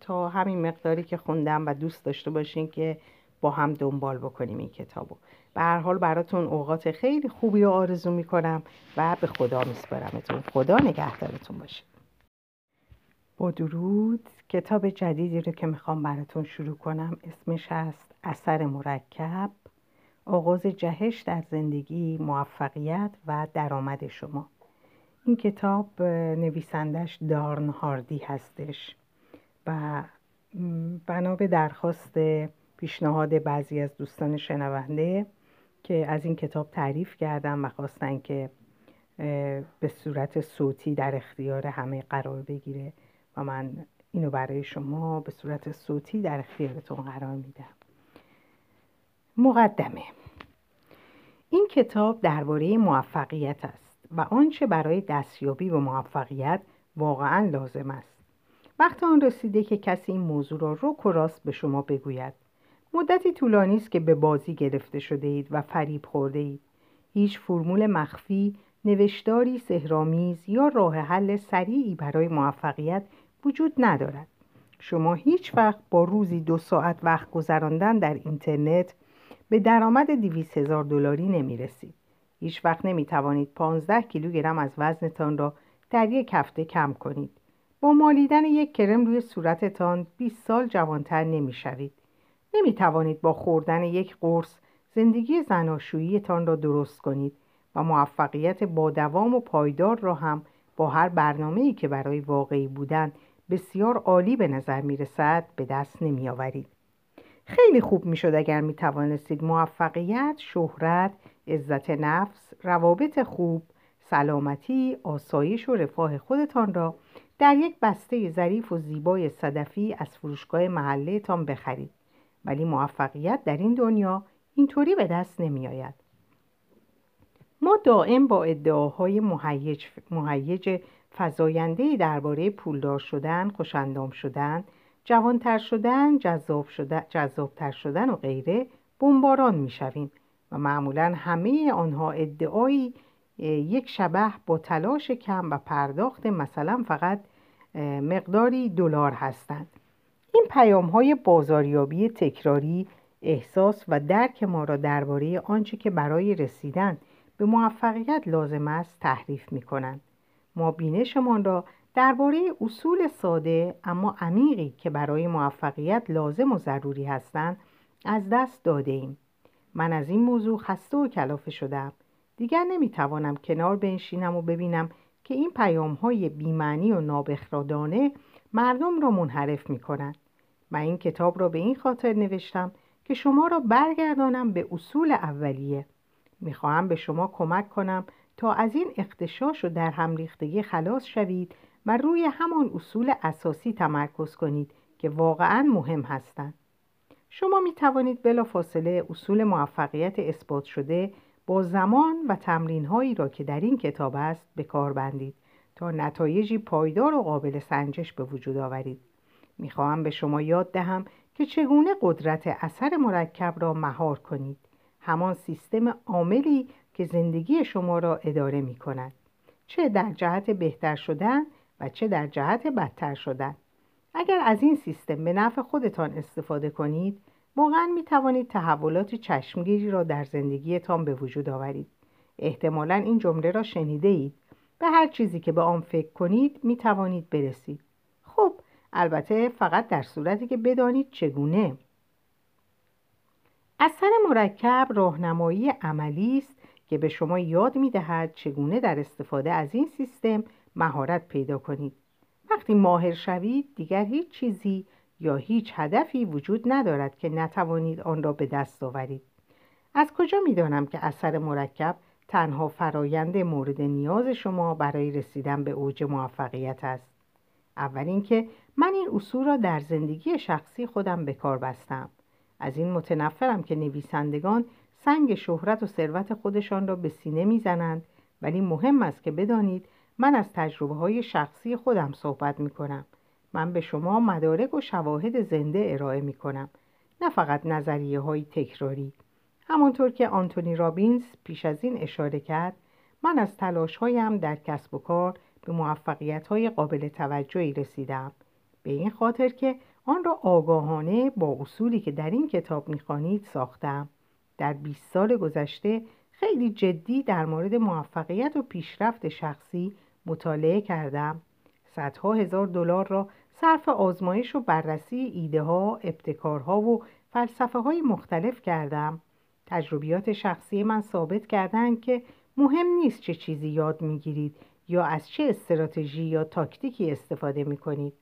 تا همین مقداری که خوندم و دوست داشته باشین که با هم دنبال بکنیم این کتابو. به هر حال براتون اوقات خیلی خوبی رو آرزو می‌کنم و به خدا میسپرمتون خدا نگهدارتون باشه. با درود. کتاب جدیدی رو که می‌خوام براتون شروع کنم اسمش هست اثر مرکب. آغاز جهش در زندگی موفقیت و درآمد شما. این کتاب نویسندش دارن هاردی هستش و بنا به درخواست پیشنهاد بعضی از دوستان شنونده که از این کتاب تعریف کردم و خواستن که به صورت صوتی در اختیار همه قرار بگیره. و من اینو برای شما به صورت صوتی در اختیارتون قرار میدم. مقدمه. این کتاب درباره موفقیت است و آنچه برای دستیابی به موفقیت واقعا لازم است. وقت آن رسیده که کسی این موضوع را رک و راست به شما بگوید. مدتی طولانی است که به بازی گرفته شده اید و فریب خورده اید. هیچ فرمول مخفی نوشتاری سهرامیز یا راه حل سریعی برای موفقیت وجود ندارد شما هیچ وقت با روزی دو ساعت وقت گذراندن در اینترنت به درآمد دیویس هزار دلاری نمی رسید. هیچ وقت نمی توانید 15 کیلوگرم از وزنتان را در یک هفته کم کنید. با مالیدن یک کرم روی صورتتان 20 سال جوانتر نمی شوید. نمی توانید با خوردن یک قرص زندگی زناشوییتان را درست کنید و موفقیت با دوام و پایدار را هم با هر برنامه‌ای که برای واقعی بودن بسیار عالی به نظر می رسد به دست نمی آورید. خیلی خوب می شد اگر می توانستید موفقیت، شهرت، عزت نفس، روابط خوب، سلامتی، آسایش و رفاه خودتان را در یک بسته ظریف و زیبای صدفی از فروشگاه محلهتان بخرید ولی موفقیت در این دنیا اینطوری به دست نمی آید. ما دائم با ادعاهای مهیج, مهیج فضاینده درباره پولدار شدن، خوشندام شدن، جوانتر شدن، جذاب شدن، جذابتر شدن و غیره بمباران می‌شویم و معمولا همه آنها ادعایی یک شبه با تلاش کم و پرداخت مثلا فقط مقداری دلار هستند. این پیام های بازاریابی تکراری احساس و درک ما را درباره آنچه که برای رسیدن به موفقیت لازم است تحریف می کنند ما بینشمان را درباره اصول ساده اما عمیقی که برای موفقیت لازم و ضروری هستند از دست داده ایم. من از این موضوع خسته و کلافه شدم. دیگر نمی‌توانم کنار بنشینم و ببینم که این پیام های بیمعنی و نابخرادانه مردم را منحرف می کنند. من این کتاب را به این خاطر نوشتم که شما را برگردانم به اصول اولیه. می‌خواهم به شما کمک کنم تا از این اختشاش و در هم ریختگی خلاص شوید و روی همان اصول اساسی تمرکز کنید که واقعا مهم هستند. شما می توانید بلا فاصله اصول موفقیت اثبات شده با زمان و تمرین هایی را که در این کتاب است به کار بندید تا نتایجی پایدار و قابل سنجش به وجود آورید. می‌خواهم به شما یاد دهم که چگونه قدرت اثر مرکب را مهار کنید. همان سیستم عاملی که زندگی شما را اداره می کند. چه در جهت بهتر شدن و چه در جهت بدتر شدن. اگر از این سیستم به نفع خودتان استفاده کنید واقعا می توانید تحولات چشمگیری را در زندگیتان به وجود آورید. احتمالا این جمله را شنیده اید به هر چیزی که به آن فکر کنید می توانید برسید. خب البته فقط در صورتی که بدانید چگونه. اثر مرکب راهنمایی عملی است که به شما یاد می دهد چگونه در استفاده از این سیستم مهارت پیدا کنید. وقتی ماهر شوید دیگر هیچ چیزی یا هیچ هدفی وجود ندارد که نتوانید آن را به دست آورید. از کجا می دانم که اثر مرکب تنها فرایند مورد نیاز شما برای رسیدن به اوج موفقیت است؟ اول اینکه من این اصول را در زندگی شخصی خودم به کار بستم. از این متنفرم که نویسندگان سنگ شهرت و ثروت خودشان را به سینه می‌زنند ولی مهم است که بدانید من از تجربه های شخصی خودم صحبت می کنم. من به شما مدارک و شواهد زنده ارائه می کنم. نه فقط نظریه های تکراری. همانطور که آنتونی رابینز پیش از این اشاره کرد من از تلاشهایم در کسب و کار به موفقیت های قابل توجهی رسیدم به این خاطر که آن را آگاهانه با اصولی که در این کتاب می‌خوانید ساختم در 20 سال گذشته خیلی جدی در مورد موفقیت و پیشرفت شخصی مطالعه کردم صدها هزار دلار را صرف آزمایش و بررسی ایده ها، ابتکارها و فلسفه های مختلف کردم تجربیات شخصی من ثابت کردند که مهم نیست چه چیزی یاد می‌گیرید یا از چه استراتژی یا تاکتیکی استفاده می کنید.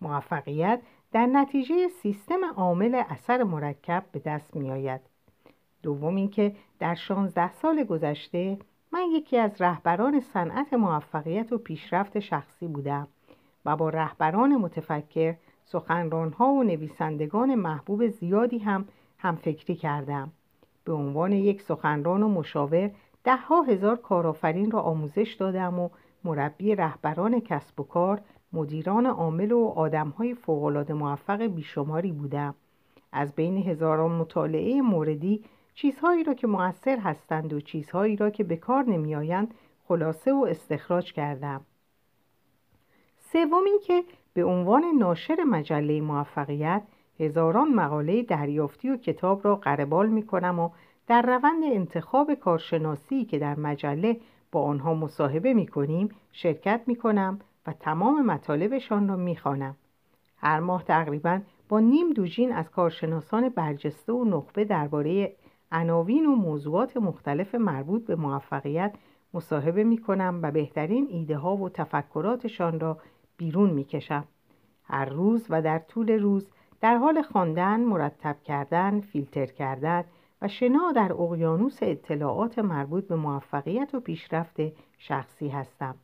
موفقیت در نتیجه سیستم عامل اثر مرکب به دست می آید. دوم اینکه در 16 سال گذشته من یکی از رهبران صنعت موفقیت و پیشرفت شخصی بودم و با رهبران متفکر سخنرانها و نویسندگان محبوب زیادی هم هم فکری کردم. به عنوان یک سخنران و مشاور ده ها هزار کارآفرین را آموزش دادم و مربی رهبران کسب و کار مدیران عامل و آدمهای فوقالعاده موفق بیشماری بودم. از بین هزاران مطالعه موردی چیزهایی را که مؤثر هستند و چیزهایی را که به کار نمیآیند خلاصه و استخراج کردم سوم که به عنوان ناشر مجله موفقیت هزاران مقاله دریافتی و کتاب را قربال می کنم و در روند انتخاب کارشناسی که در مجله با آنها مصاحبه می کنیم شرکت می کنم و تمام مطالبشان را می خوانم. هر ماه تقریبا با نیم دوجین از کارشناسان برجسته و نخبه درباره عناوین و موضوعات مختلف مربوط به موفقیت مصاحبه می کنم و بهترین ایده ها و تفکراتشان را بیرون می کشم. هر روز و در طول روز در حال خواندن، مرتب کردن، فیلتر کردن و شنا در اقیانوس اطلاعات مربوط به موفقیت و پیشرفت شخصی هستم.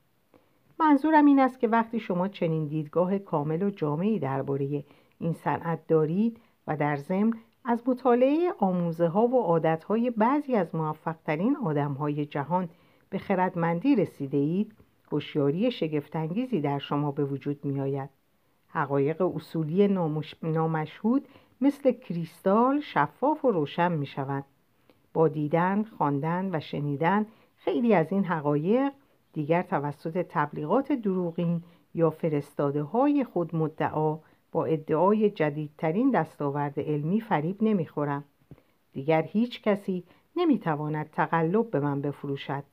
منظورم این است که وقتی شما چنین دیدگاه کامل و جامعی درباره این صنعت دارید و در ضمن از مطالعه آموزه ها و عادت های بعضی از موفقترین آدم های جهان به خردمندی رسیده اید هوشیاری شگفتانگیزی در شما به وجود می آید. حقایق اصولی نامشهود مثل کریستال شفاف و روشن می شوند. با دیدن، خواندن و شنیدن خیلی از این حقایق دیگر توسط تبلیغات دروغین یا فرستاده های خود مدعا با ادعای جدیدترین دستاورد علمی فریب نمی‌خورم. دیگر هیچ کسی نمی‌تواند تقلب به من بفروشد.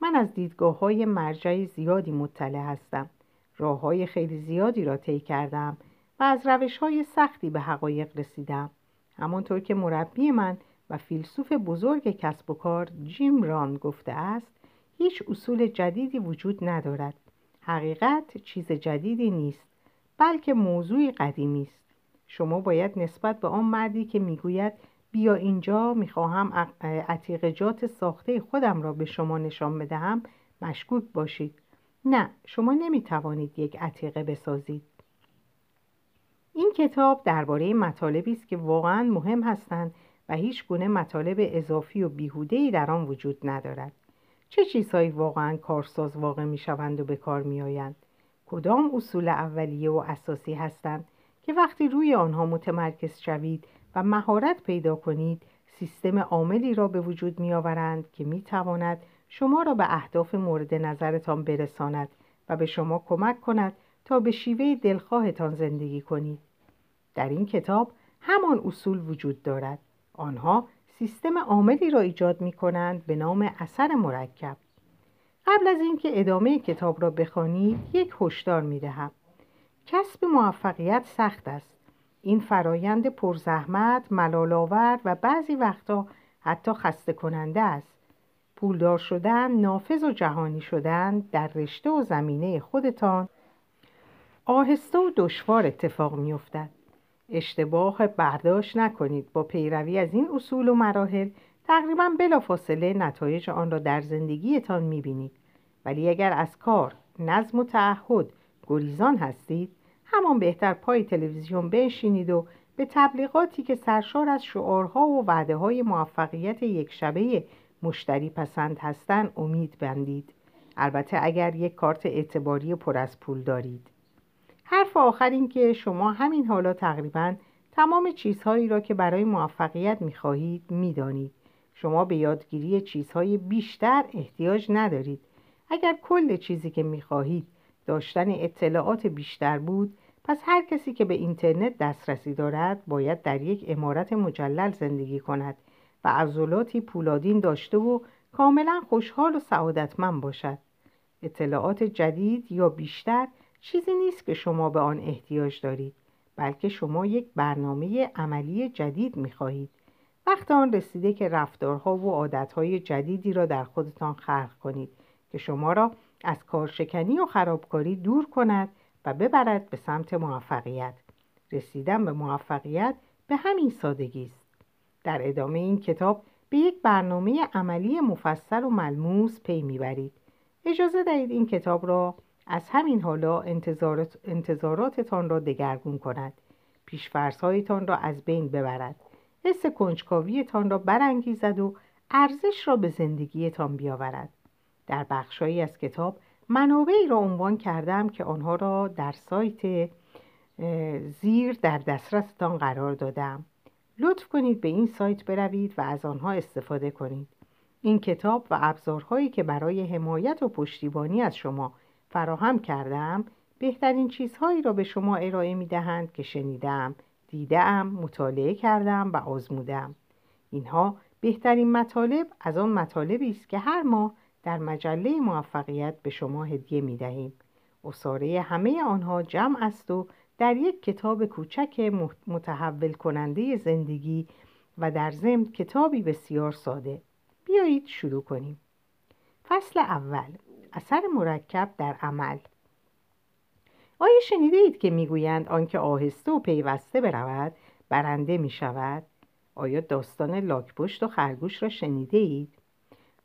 من از دیدگاه های مرجعی زیادی مطلع هستم. راه های خیلی زیادی را طی کردم و از روش های سختی به حقایق رسیدم. همانطور که مربی من و فیلسوف بزرگ کسب و کار جیم ران گفته است هیچ اصول جدیدی وجود ندارد. حقیقت چیز جدیدی نیست بلکه موضوعی قدیمی است. شما باید نسبت به آن مردی که می‌گوید بیا اینجا می‌خواهم عتیقجات ساخته خودم را به شما نشان بدهم مشکوک باشید. نه شما نمی‌توانید یک عتیقه بسازید. این کتاب درباره مطالبی است که واقعا مهم هستند و هیچ گونه مطالب اضافی و بیهوده‌ای در آن وجود ندارد. چه چیزهایی واقعا کارساز واقع می‌شوند و به کار میآیند؟ کدام اصول اولیه و اساسی هستند که وقتی روی آنها متمرکز شوید و مهارت پیدا کنید سیستم عاملی را به وجود می آورند که می تواند شما را به اهداف مورد نظرتان برساند و به شما کمک کند تا به شیوه دلخواهتان زندگی کنید. در این کتاب همان اصول وجود دارد. آنها سیستم عاملی را ایجاد می کنند به نام اثر مرکب. قبل از اینکه ادامه کتاب را بخوانید یک هشدار می دهم. کسب موفقیت سخت است. این فرایند پرزحمت، ملالآور و بعضی وقتا حتی خسته کننده است. پولدار شدن، نافذ و جهانی شدن در رشته و زمینه خودتان آهسته و دشوار اتفاق میافتد. اشتباه برداشت نکنید با پیروی از این اصول و مراحل تقریبا بلافاصله نتایج آن را در زندگیتان می‌بینید. ولی اگر از کار نظم و تعهد گریزان هستید همان بهتر پای تلویزیون بنشینید و به تبلیغاتی که سرشار از شعارها و وعده های موفقیت یک شبه مشتری پسند هستند امید بندید. البته اگر یک کارت اعتباری پر از پول دارید. حرف آخر این که شما همین حالا تقریبا تمام چیزهایی را که برای موفقیت می‌خواهید می‌دانید. شما به یادگیری چیزهای بیشتر احتیاج ندارید. اگر کل چیزی که می‌خواهید داشتن اطلاعات بیشتر بود پس هر کسی که به اینترنت دسترسی دارد باید در یک امارت مجلل زندگی کند و عضلاتی پولادین داشته و کاملا خوشحال و سعادتمند باشد. اطلاعات جدید یا بیشتر چیزی نیست که شما به آن احتیاج دارید بلکه شما یک برنامه عملی جدید می خواهید وقت آن رسیده که رفتارها و عادتهای جدیدی را در خودتان خلق کنید که شما را از کارشکنی و خرابکاری دور کند و ببرد به سمت موفقیت. رسیدن به موفقیت به همین سادگی است. در ادامه این کتاب به یک برنامه عملی مفصل و ملموس پی می‌برید. اجازه دهید این کتاب را از همین حالا انتظارات انتظاراتتان را دگرگون کند. پیشفرزهایتان را از بین ببرد. حس کنجکاویتان را برانگیزد و ارزش را به زندگیتان بیاورد. در بخشهایی از کتاب منابعی را عنوان کردم که آنها را در سایت زیر در دسترستان قرار دادم. لطف کنید به این سایت بروید و از آنها استفاده کنید. این کتاب و ابزارهایی که برای حمایت و پشتیبانی از شما فراهم کردم بهترین چیزهایی را به شما ارائه می دهند که شنیدم دیدم مطالعه کردم و آزمودم اینها بهترین مطالب از آن مطالبی است که هر ماه در مجله موفقیت به شما هدیه می دهیم اصاره همه آنها جمع است و در یک کتاب کوچک متحول کننده زندگی و در ضمن کتابی بسیار ساده. بیایید شروع کنیم. فصل اول. اثر مرکب در عمل. آیا شنیده اید که می‌گویند آنکه آهسته و پیوسته برود برنده می شود؟ آیا داستان لاکپشت و خرگوش را شنیده اید؟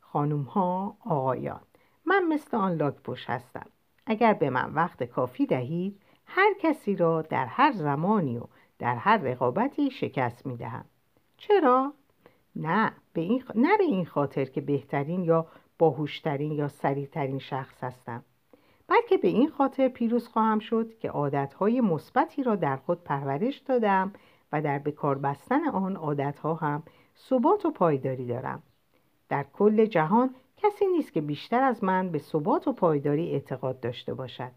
خانوم ها آقایان من مثل آن لاکپشت هستم اگر به من وقت کافی دهید هر کسی را در هر زمانی و در هر رقابتی شکست می دهم چرا؟ نه به این نه به این خاطر که بهترین یا باهوشترین یا سریعترین شخص هستم بلکه به این خاطر پیروز خواهم شد که عادتهای مثبتی را در خود پرورش دادم و در بکار بستن آن عادتها هم ثبات و پایداری دارم. در کل جهان کسی نیست که بیشتر از من به ثبات و پایداری اعتقاد داشته باشد.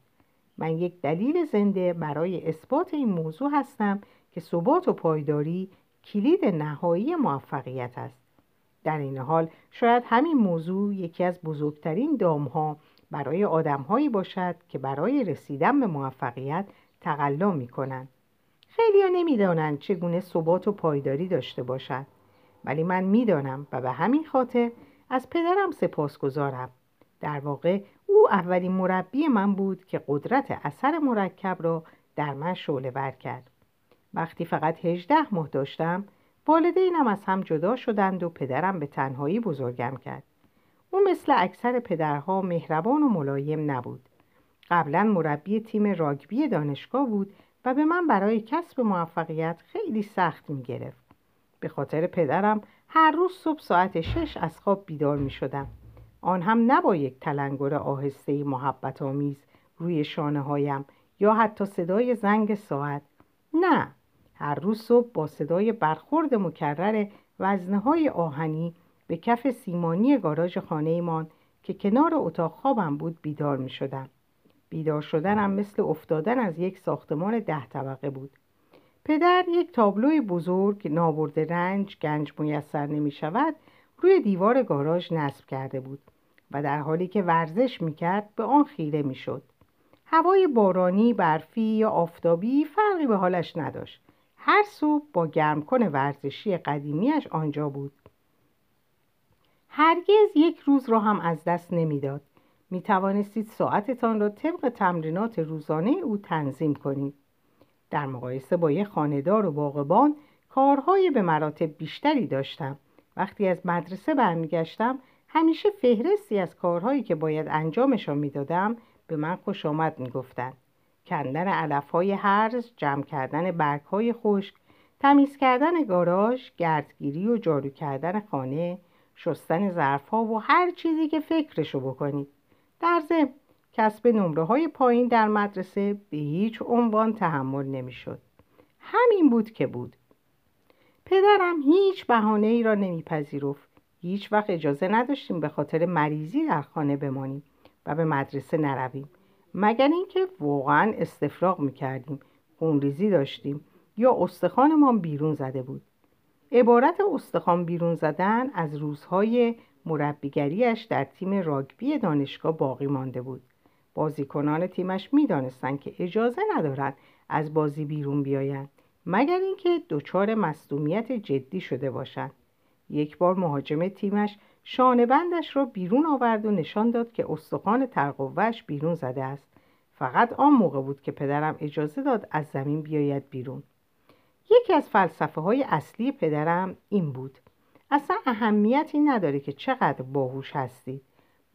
من یک دلیل زنده برای اثبات این موضوع هستم که ثبات و پایداری کلید نهایی موفقیت است. در این حال شاید همین موضوع یکی از بزرگترین دامها برای آدمهایی باشد که برای رسیدن به موفقیت تقلا می کنند خیلی ها نمی دانند چگونه ثبات و پایداری داشته باشد. ولی من می‌دانم و به همین خاطر از پدرم سپاسگزارم. در واقع او اولین مربی من بود که قدرت اثر مرکب را در من شعله ور کرد. وقتی فقط هجده ماه داشتم والدینم از هم جدا شدند و پدرم به تنهایی بزرگم کرد. او مثل اکثر پدرها مهربان و ملایم نبود قبلا مربی تیم راگبی دانشگاه بود و به من برای کسب موفقیت خیلی سخت می گرفت. به خاطر پدرم هر روز صبح ساعت شش از خواب بیدار می شدم. آن هم نه با یک تلنگر آهسته محبت آمیز روی شانه هایم یا حتی صدای زنگ ساعت نه هر روز صبح با صدای برخورد مکرر وزنه های آهنی به کف سیمانی گاراژ خانهمان که کنار اتاق خوابم بود بیدار می شدم. بیدار شدنم مثل افتادن از یک ساختمان ده طبقه بود. پدر یک تابلوی بزرگ نابرد رنج گنج میسر نمی شود روی دیوار گاراژ نصب کرده بود و در حالی که ورزش می کرد به آن خیره می شد. هوای بارانی، برفی یا آفتابی فرقی به حالش نداشت. هر صبح با گرمکن ورزشی قدیمیش آنجا بود. هرگز یک روز را هم از دست نمی‌داد. می توانستید ساعتتان را طبق تمرینات روزانه او تنظیم کنید. در مقایسه با یک خاندار و باغبان کارهای به مراتب بیشتری داشتم. وقتی از مدرسه برمیگشتم همیشه فهرستی از کارهایی که باید انجامشان می‌دادم به من خوش آمد می‌گفتند کندن علف های هرز، جمع کردن برگ های خشک، تمیز کردن گاراژ، گردگیری و جارو کردن خانه، شستن ظرف ها و هر چیزی که فکرشو بکنید. در ضمن کسب نمره های پایین در مدرسه به هیچ عنوان تحمل نمی‌شد. همین بود که بود. پدرم هیچ بهانه ای را نمیپذیرفت. هیچ وقت اجازه نداشتیم به خاطر مریضی در خانه بمانیم و به مدرسه نرویم مگر اینکه واقعا استفراغ می‌کردیم خونریزی داشتیم یا استخوانمان بیرون زده بود عبارت استخوان بیرون زدن از روزهای مربیگریش در تیم راگبی دانشگاه باقی مانده بود. بازیکنان تیمش می‌دانستند که اجازه ندارند از بازی بیرون بیایند مگر اینکه دچار مصدومیت جدی شده باشند یک بار مهاجم تیمش شانه بندش را بیرون آورد و نشان داد که استخوان ترقوهش بیرون زده است. فقط آن موقع بود که پدرم اجازه داد از زمین بیاید بیرون. یکی از فلسفه های اصلی پدرم این بود. اصلا اهمیتی نداره که چقدر باهوش هستید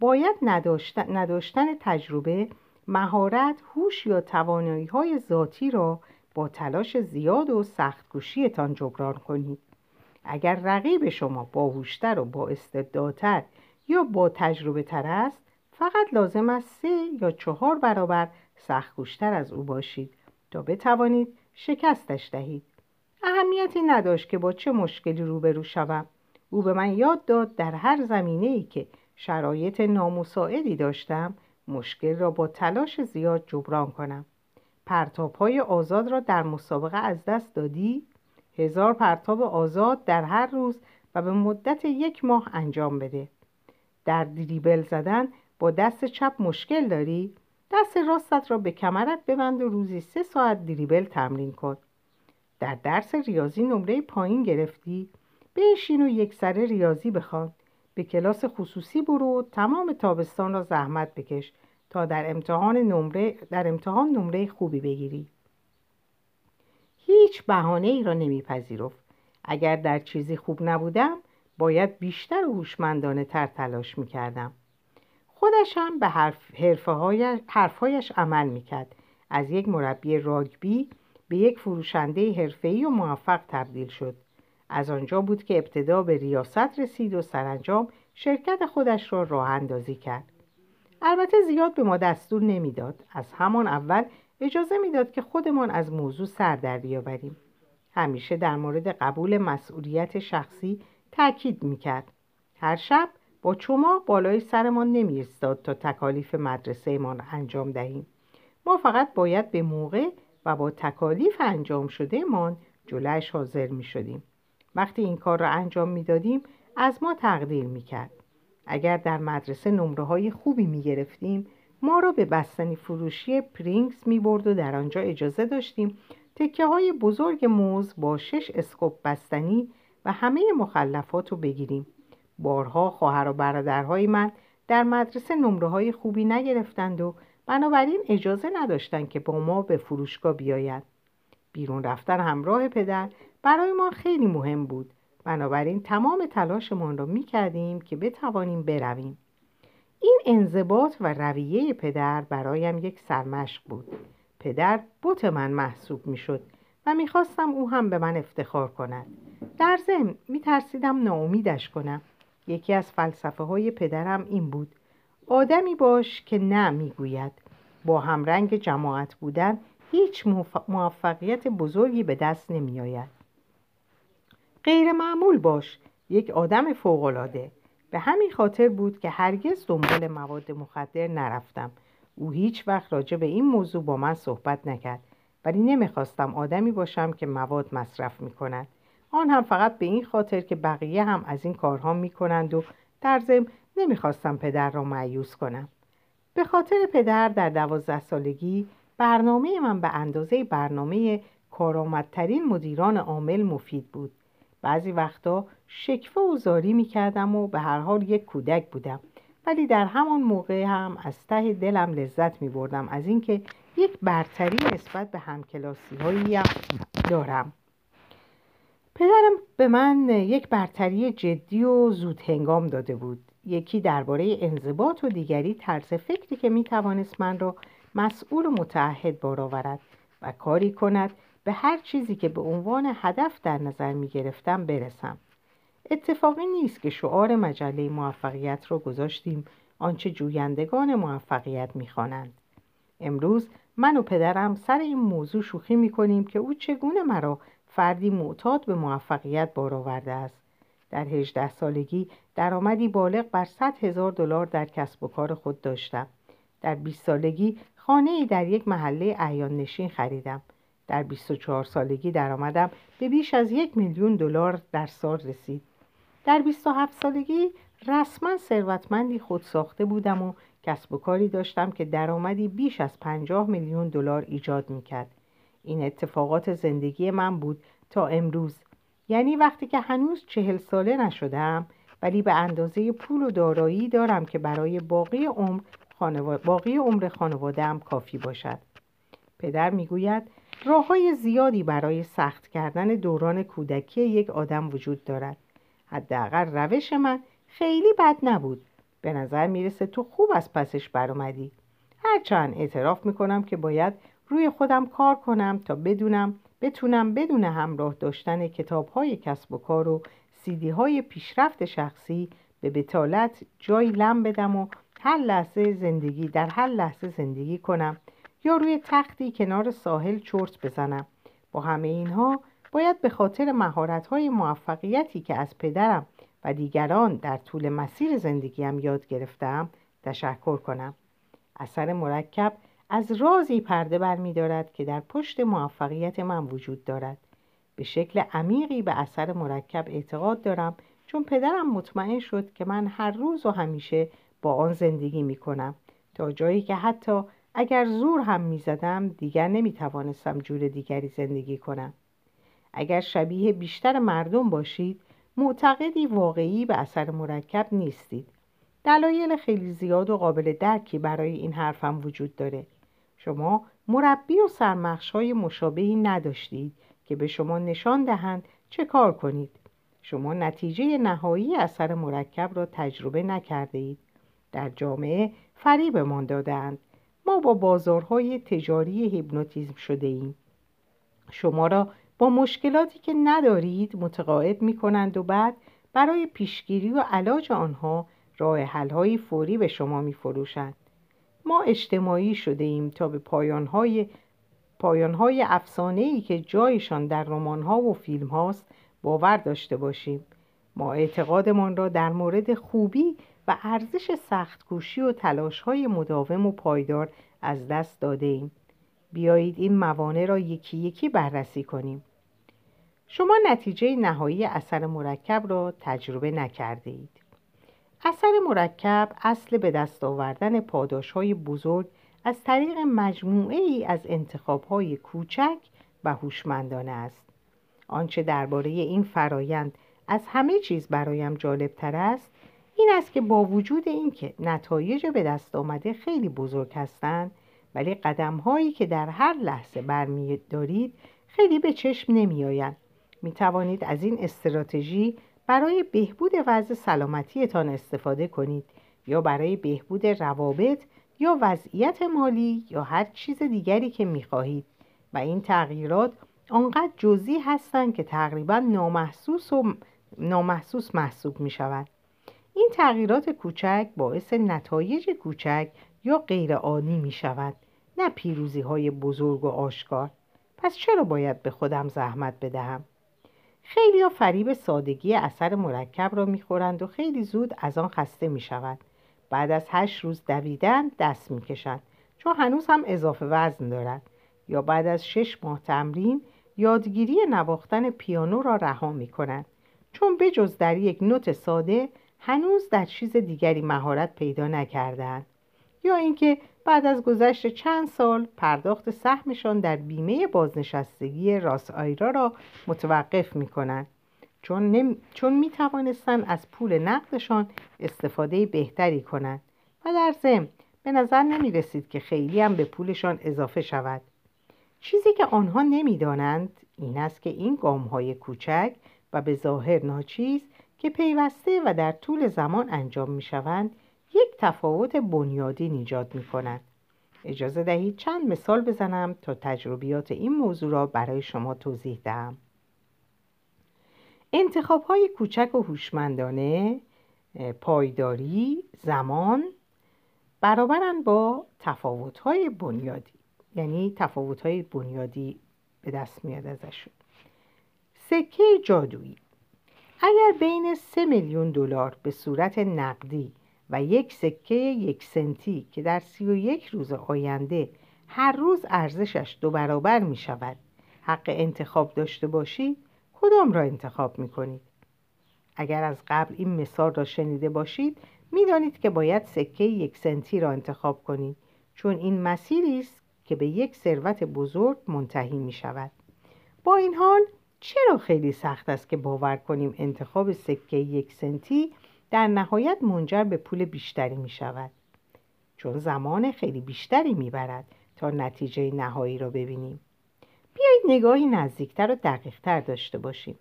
باید نداشتن, نداشتن تجربه مهارت هوش یا توانایی های ذاتی را با تلاش زیاد و سختکوشیتان جبران کنید اگر رقیب شما باهوشتر و با استعدادتر یا با تجربه تر است فقط لازم است سه یا چهار برابر سختکوشتر از او باشید تا بتوانید شکستش دهید. اهمیتی نداشت که با چه مشکلی روبرو شوم او به من یاد داد در هر زمینه ای که شرایط نامساعدی داشتم مشکل را با تلاش زیاد جبران کنم پرتاب های آزاد را در مسابقه از دست دادی؟ هزار پرتاب آزاد در هر روز و به مدت یک ماه انجام بده در دریبل زدن با دست چپ مشکل داری؟ دست راستت را به کمرت ببند و روزی سه ساعت دریبل تمرین کن در درس ریاضی نمره پایین گرفتی؟ بنشین و یک سره ریاضی بخوان. به کلاس خصوصی برو تمام تابستان را زحمت بکش تا در امتحان نمره, در امتحان نمره خوبی بگیری. هیچ بهانه ای را نمیپذیرفت. اگر در چیزی خوب نبودم باید بیشتر و هوشمندانه تر تلاش می‌کردم. خودش هم به حرف حرفهایش عمل می‌کرد. از یک مربی راگبی به یک فروشنده حرفه‌ای و موفق تبدیل شد. از آنجا بود که ابتدا به ریاست رسید و سرانجام شرکت خودش را راه اندازی کرد. البته زیاد به ما دستور نمی‌داد. از همان اول اجازه می‌داد که خودمان از موضوع سر در بیاوریم. همیشه در مورد قبول مسئولیت شخصی تاکید می‌کرد. هر شب با چما بالای سرمان نمی تا تکالیف مدرسه ما انجام دهیم. ما فقط باید به موقع و با تکالیف انجام شده من جلوش حاضر می شدیم. وقتی این کار را انجام می دادیم از ما تقدیر می کرد. اگر در مدرسه نمره های خوبی می گرفتیم ما را به بستنی فروشی پرینگز می برد و در آنجا اجازه داشتیم تکه های بزرگ موز با شش اسکوپ بستنی و همه مخلفات رو بگیریم. بارها خواهر و برادرهای من در مدرسه نمره های خوبی نگرفتند و بنابراین اجازه نداشتند که با ما به فروشگاه بیاید. بیرون رفتن همراه پدر برای ما خیلی مهم بود. بنابراین تمام تلاشمان را می کردیم که بتوانیم برویم. این انضباط و رویه پدر برایم یک سرمشق بود. پدر بوت من محسوب می شد و می‌خواستم او هم به من افتخار کند. در ضمن میترسیدم ناامیدش کنم. یکی از فلسفه های پدرم این بود. آدمی باش که نه می‌گوید. با همرنگ جماعت بودن هیچ موفقیت بزرگی به دست نمیآید. غیر معمول باش یک آدم فوقالعاده. به همین خاطر بود که هرگز دنبال مواد مخدر نرفتم. او هیچ وقت راجع به این موضوع با من صحبت نکرد ولی نمی‌خواستم آدمی باشم که مواد مصرف می‌کند. آن هم فقط به این خاطر که بقیه هم از این کارها می‌کنند و در ضمن نمی‌خواستم پدر را معیوس کنم. به خاطر پدر در دوازده سالگی برنامه من به اندازه برنامه کارآمدترین مدیران عامل مفید بود. بعضی وقتا شکفه و زاری می‌کردم و به هر حال یک کودک بودم. ولی در همان موقع هم از ته دلم لذت می بردم از اینکه یک برتری نسبت به همکلاسی هایی دارم. پدرم به من یک برتری جدی و زود هنگام داده بود. یکی درباره انضباط و دیگری طرز فکری که می توانست من را مسئول و متعهد بار آورد و کاری کند به هر چیزی که به عنوان هدف در نظر می گرفتم برسم. اتفاقی نیست که شعار مجله موفقیت را گذاشتیم آنچه جویندگان موفقیت می‌خوانند. امروز من و پدرم سر این موضوع شوخی می‌کنیم که او چگونه مرا فردی معتاد به موفقیت بار آورده است. در 18 سالگی درآمدی بالغ بر 100 هزار دلار در کسب و کار خود داشتم. در 20 سالگی خانه ای در یک محله اعیان نشین خریدم. در 24 سالگی درآمدم به بیش از یک میلیون دلار در سال رسید. در 27 سالگی رسما ثروتمندی خود ساخته بودم و کسب و کاری داشتم که درآمدی بیش از 50 میلیون دلار ایجاد می‌کرد. این اتفاقات زندگی من بود تا امروز یعنی وقتی که هنوز چهل ساله نشدم ولی به اندازه پول و دارایی دارم که برای باقی عمر باقی عمر خانوادهام کافی باشد. پدر می‌گوید راه های زیادی برای سخت کردن دوران کودکی یک آدم وجود دارد. حداقل روش من خیلی بد نبود. به نظر می‌رسه تو خوب از پسش برآمدی. هرچند اعتراف می‌کنم که باید روی خودم کار کنم تا بدونم بتونم بدون همراه داشتن کتاب های کسب و کار و سیدی های پیشرفت شخصی به بتالت جای لم بدم و هر لحظه زندگی در هر لحظه زندگی کنم یا روی تختی کنار ساحل چرت بزنم. با همه اینها باید به خاطر مهارت های موفقیتی که از پدرم و دیگران در طول مسیر زندگیم یاد گرفتم تشکر کنم. اثر مرکب از رازی پرده برمیدارد که در پشت موفقیت من وجود دارد. به شکل عمیقی به اثر مرکب اعتقاد دارم چون پدرم مطمئن شد که من هر روز و همیشه با آن زندگی می کنم تا جایی که حتی اگر زور هم می زدم دیگر نمی توانستم جور دیگری زندگی کنم. اگر شبیه بیشتر مردم باشید معتقدی واقعی به اثر مرکب نیستید. دلایل خیلی زیاد و قابل درکی برای این حرفم وجود داره. شما مربی و سرمخش های مشابهی نداشتید که به شما نشان دهند چه کار کنید. شما نتیجه نهایی اثر مرکب را تجربه نکرده اید در جامعه فریبمان دادند ما با بازارهای تجاری هیپنوتیزم شده ایم شما را با مشکلاتی که ندارید متقاعد می کنند و بعد برای پیشگیری و علاج آنها راه حل‌های فوری به شما می فروشند. ما اجتماعی شده ایم تا به پایانهای پایانهای ای که جایشان در رمان‌ها و فیلم هاست باور داشته باشیم. ما اعتقادمان را در مورد خوبی و ارزش سختکوشی و های مداوم و پایدار از دست داده ایم. بیایید این موانع را یکی یکی بررسی کنیم. شما نتیجه نهایی اثر مرکب را تجربه نکرده اید. اثر مرکب اصل به دست آوردن پاداش های بزرگ از طریق مجموعه ای از انتخاب های کوچک و هوشمندانه است. آنچه درباره این فرایند از همه چیز برایم جالب تر است این است که با وجود اینکه نتایج به دست آمده خیلی بزرگ هستند ولی قدم هایی که در هر لحظه برمی دارید خیلی به چشم نمی آیند می توانید از این استراتژی برای بهبود وضع سلامتیتان استفاده کنید یا برای بهبود روابط یا وضعیت مالی یا هر چیز دیگری که می خواهید و این تغییرات آنقدر جزئی هستند که تقریبا نامحسوس و نامحسوس محسوب می شود. این تغییرات کوچک باعث نتایج کوچک یا غیرعادی می شود نه پیروزی های بزرگ و آشکار پس چرا باید به خودم زحمت بدهم؟ خیلی ها فریب سادگی اثر مرکب را می‌خورند و خیلی زود از آن خسته می‌شوند. بعد از هشت روز دویدن دست می‌کشند چون هنوز هم اضافه وزن دارد یا بعد از شش ماه تمرین یادگیری نواختن پیانو را رها می‌کنند. چون بجز در یک نوت ساده هنوز در چیز دیگری مهارت پیدا نکردند یا اینکه بعد از گذشت چند سال پرداخت سهمشان در بیمه بازنشستگی راس آیرا را متوقف می کنند چون, نم... چون می توانستند از پول نقدشان استفاده بهتری کنند. و در ضمن به نظر نمی رسید که خیلی هم به پولشان اضافه شود. چیزی که آنها نمی‌دانند این است که این گام های کوچک و به ظاهر ناچیز که پیوسته و در طول زمان انجام می شوند یک تفاوت بنیادی ایجاد می کند. اجازه دهید چند مثال بزنم تا تجربیات این موضوع را برای شما توضیح دهم. انتخاب های کوچک و هوشمندانه پایداری زمان برابرن با تفاوت های بنیادی یعنی تفاوت های بنیادی به دست میاد ازشون سکه جادویی اگر بین سه میلیون دلار به صورت نقدی و یک سکه یک سنتی که در سی و یک روز آینده هر روز ارزشش دو برابر می شود حق انتخاب داشته باشید کدام را انتخاب می کنید؟ اگر از قبل این مثال را شنیده باشید می‌دانید که باید سکه یک سنتی را انتخاب کنید چون این مسیری است که به یک ثروت بزرگ منتهی می شود با این حال چرا خیلی سخت است که باور کنیم انتخاب سکه یک سنتی در نهایت منجر به پول بیشتری می شود چون زمان خیلی بیشتری می برد تا نتیجه نهایی را ببینیم بیایید نگاهی نزدیکتر و دقیقتر داشته باشیم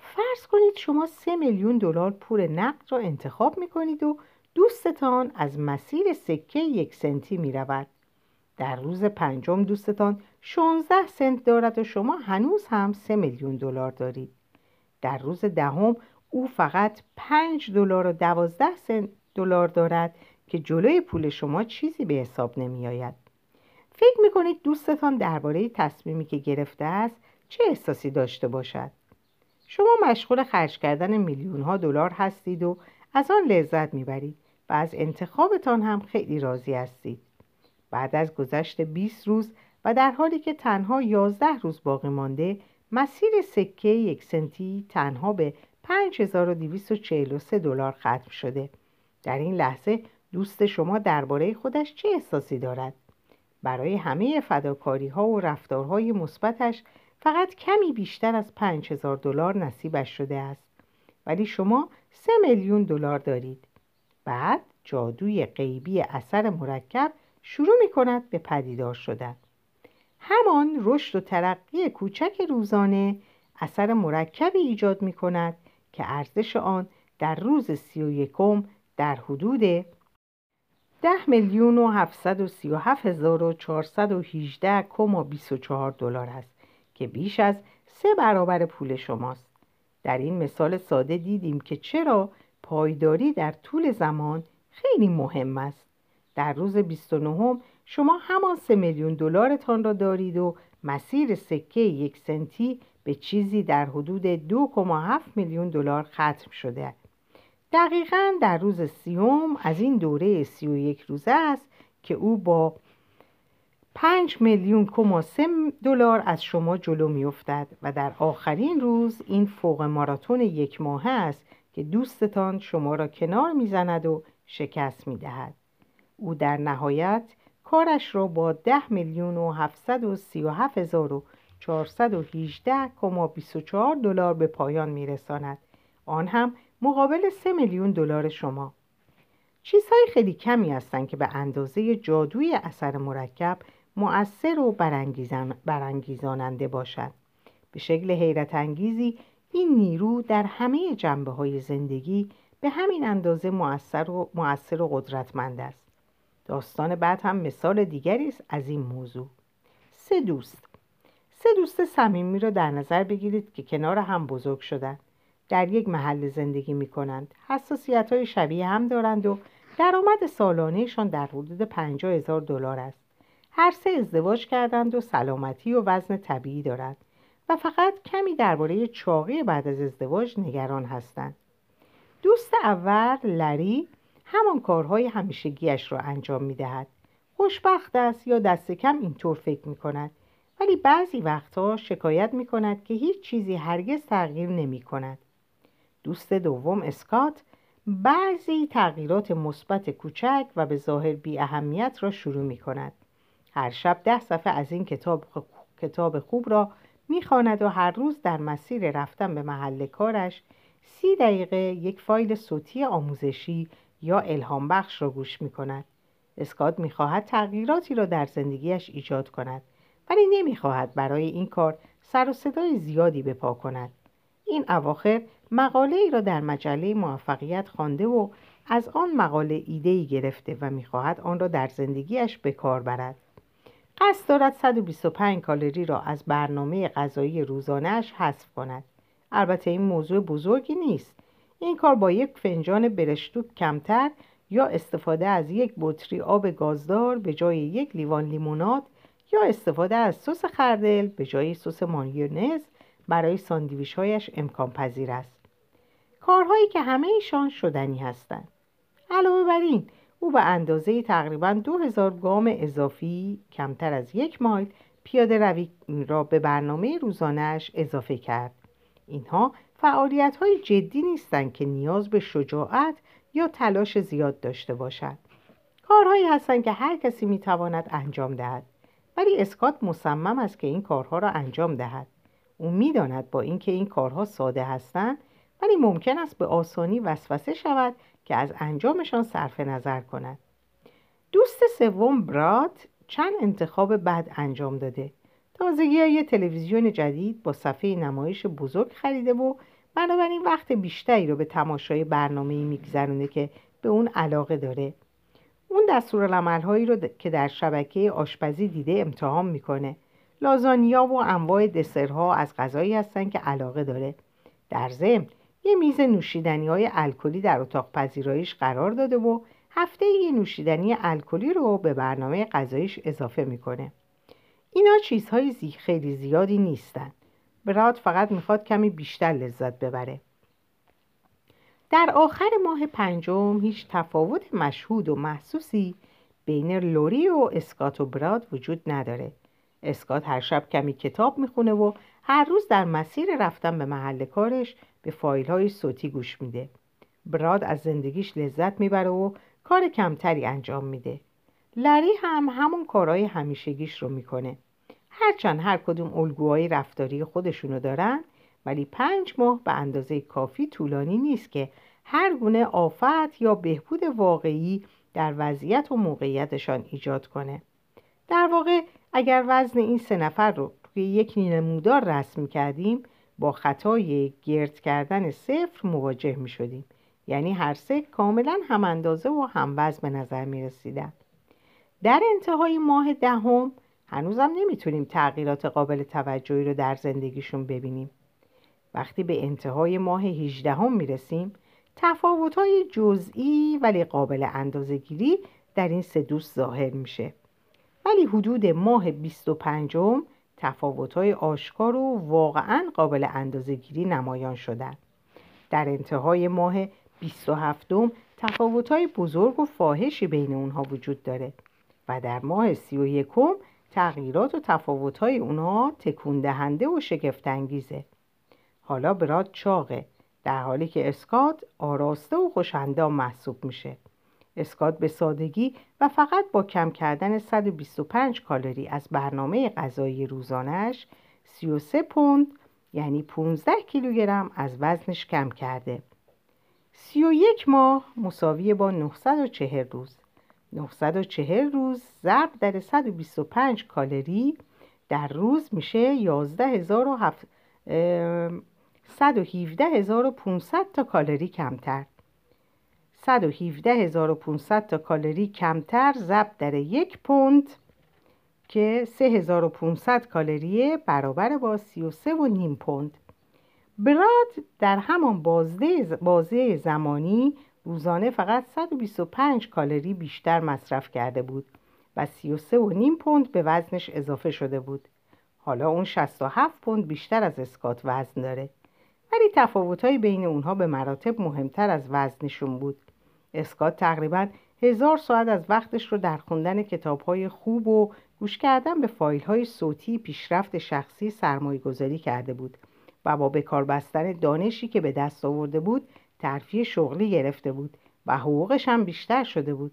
فرض کنید شما سه میلیون دلار پول نقد را انتخاب می کنید و دوستتان از مسیر سکه یک سنتی می رود. در روز پنجم دوستتان 16 سنت دارد و شما هنوز هم سه میلیون دلار دارید. در روز دهم او فقط 5 دلار و 12 سنت دلار دارد که جلوی پول شما چیزی به حساب نمی آید. فکر می کنید دوستتان درباره تصمیمی که گرفته است چه احساسی داشته باشد؟ شما مشغول خرج کردن میلیون ها دلار هستید و از آن لذت می‌برید و از انتخابتان هم خیلی راضی هستید. بعد از گذشت 20 روز و در حالی که تنها 11 روز باقی مانده مسیر سکه یک سنتی تنها به 5243 دلار ختم شده. در این لحظه دوست شما درباره خودش چه احساسی دارد؟ برای همه فداکاری ها و رفتارهای مثبتش فقط کمی بیشتر از پنج هزار دلار نصیبش شده است ولی شما سه میلیون دلار دارید بعد جادوی غیبی اثر مرکب شروع می کند به پدیدار شدن همان رشد و ترقی کوچک روزانه اثر مرکبی ایجاد می کند که ارزش آن در روز سی و یکم در حدود ده میلیون و هفتصد و سی و هفت هزار و چهارصد و هیجده کما بیست و چهار دلار است که بیش از سه برابر پول شماست. در این مثال ساده دیدیم که چرا پایداری در طول زمان خیلی مهم است. در روز 29 شما همان سه میلیون دلارتان را دارید و مسیر سکه یک سنتی به چیزی در حدود 2,7 میلیون دلار ختم شده. دقیقا در روز سیوم از این دوره سی و یک روزه است که او با پنج میلیون کما دلار از شما جلو میافتد و در آخرین روز این فوق ماراتون یک ماه است که دوستتان شما را کنار می‌زند و شکست می‌دهد. او در نهایت کارش را با ده میلیون و هفتصد و سی و هفت هزار و چهارصد و هیجده کما بیست و چهار دلار به پایان میرساند. آن هم مقابل سه میلیون دلار شما. چیزهای خیلی کمی هستند که به اندازه جادوی اثر مرکب مؤثر و برانگیزاننده باشد. به شکل حیرت انگیزی این نیرو در همه جنبه های زندگی به همین اندازه مؤثر و, مؤثر و قدرتمند است. داستان بعد هم مثال دیگری است از این موضوع. سه دوست. سه دوست صمیمی را در نظر بگیرید که کنار هم بزرگ شدند در یک محل زندگی می کنند حساسیت های شبیه هم دارند و درآمد سالانهشان در حدود پنجاه هزار دلار است. هر سه ازدواج کردند و سلامتی و وزن طبیعی دارند و فقط کمی درباره چاقی بعد از ازدواج نگران هستند. دوست اول لری همان کارهای همیشگیش را انجام می دهد. خوشبخت است یا دست کم اینطور فکر می کند ولی بعضی وقتها شکایت می کند که هیچ چیزی هرگز تغییر نمی کند. دوست دوم اسکات بعضی تغییرات مثبت کوچک و به ظاهر بی اهمیت را شروع می کند. هر شب ده صفحه از این کتاب, کتاب خوب را می‌خواند و هر روز در مسیر رفتن به محل کارش سی دقیقه یک فایل صوتی آموزشی یا الهام بخش را گوش می کند. اسکات می‌خواهد تغییراتی را در زندگیش ایجاد کند ولی نمی‌خواهد برای این کار سر و صدای زیادی بپا کند. این اواخر مقاله ای را در مجله موفقیت خوانده و از آن مقاله ایده ای گرفته و می‌خواهد آن را در زندگیش به کار برد. قصد دارد 125 کالری را از برنامه غذایی روزانهش حذف کند البته این موضوع بزرگی نیست این کار با یک فنجان برشتوک کمتر یا استفاده از یک بطری آب گازدار به جای یک لیوان لیموناد یا استفاده از سس خردل به جای سس مایونز برای ساندویچ هایش امکان پذیر است. کارهایی که همه ایشان شدنی هستند. علاوه بر این او به اندازه تقریبا دو هزار گام اضافی کمتر از یک مایل پیاده روی را به برنامه روزانهش اضافه کرد. اینها فعالیت های جدی نیستند که نیاز به شجاعت یا تلاش زیاد داشته باشد کارهایی هستند که هر کسی می‌تواند انجام دهد. ولی اسکات مصمم است که این کارها را انجام دهد. او می‌داند با اینکه این کارها ساده هستند ولی ممکن است به آسانی وسوسه شود که از انجامشان صرف نظر کند. دوست سوم برات چند انتخاب بد انجام داده. تازگی یه تلویزیون جدید با صفحه نمایش بزرگ خریده و بنابراین وقت بیشتری رو به تماشای برنامه میگذرونه که به اون علاقه داره. اون دستور هایی رو که در شبکه آشپزی دیده امتحان می‌کنه. لازانیا و انواع دسرها از غذایی هستن که علاقه داره. در ضمن یه میز نوشیدنی های الکلی در اتاق پذیراییش قرار داده و هفته یه نوشیدنی الکلی رو به برنامه غذاییش اضافه می‌کنه. اینا چیزهای زی خیلی زیادی نیستن. براد فقط می‌خواد کمی بیشتر لذت ببره. در آخر ماه پنجم هیچ تفاوت مشهود و محسوسی بین لوری و اسکات و براد وجود نداره. اسکات هر شب کمی کتاب می‌خونه و هر روز در مسیر رفتن به محل کارش به فایل های صوتی گوش میده. براد از زندگیش لذت می‌بره و کار کمتری انجام میده. لری هم همون کارهای همیشگیش رو می‌کنه. هرچند هر کدوم الگوهای رفتاری خودشونو دارن ولی پنج ماه به اندازه کافی طولانی نیست که هر گونه آفت یا بهبود واقعی در وضعیت و موقعیتشان ایجاد کنه. در واقع اگر وزن این سه نفر رو توی یک نمودار رسم کردیم با خطای گرد کردن صفر مواجه می شدیم یعنی هر سه کاملا هم اندازه و هم وزن به نظر می رسیدن. در انتهای ماه دهم هنوزم نمی‌تونیم تغییرات قابل توجهی رو در زندگیشون ببینیم. وقتی به انتهای ماه 18 هم می‌رسیم تفاوت‌های جزئی ولی قابل اندازه‌گیری در این سه دوست ظاهر میشه. ولی حدود ماه 25 م تفاوت‌های آشکار و واقعا قابل اندازه‌گیری نمایان شدند در انتهای ماه 27 م تفاوت‌های بزرگ و فاحشی بین اونها وجود داره و در ماه 31 تغییرات و تفاوت‌های اونها تکون دهنده و شگفت‌انگیزه. حالا براد چاقه. در حالی که اسکات آراسته و خوشندام محسوب میشه. اسکات به سادگی و فقط با کم کردن 125 کالری از برنامه غذایی روزانش 33 پوند یعنی 15 کیلوگرم از وزنش کم کرده. 31 ماه مساوی با 940 روز. 940 روز ضرب در 125 کالری در روز میشه 11,500 تا کالری کمتر 117500 تا کالری کمتر ضرب در یک پوند که 3500 کالری برابر با 33 و نیم پوند براد در همان بازه, بازه زمانی روزانه فقط 125 کالری بیشتر مصرف کرده بود و 33 و نیم پوند به وزنش اضافه شده بود. حالا اون 67 پوند بیشتر از اسکات وزن داره. ولی تفاوت‌های بین اونها به مراتب مهمتر از وزنشون بود. اسکات تقریبا هزار ساعت از وقتش رو در خوندن کتاب‌های خوب و گوش کردن به فایل‌های صوتی پیشرفت شخصی سرمایه گذاری کرده بود و با بکار بستن دانشی که به دست آورده بود ترفیع شغلی گرفته بود و حقوقش هم بیشتر شده بود.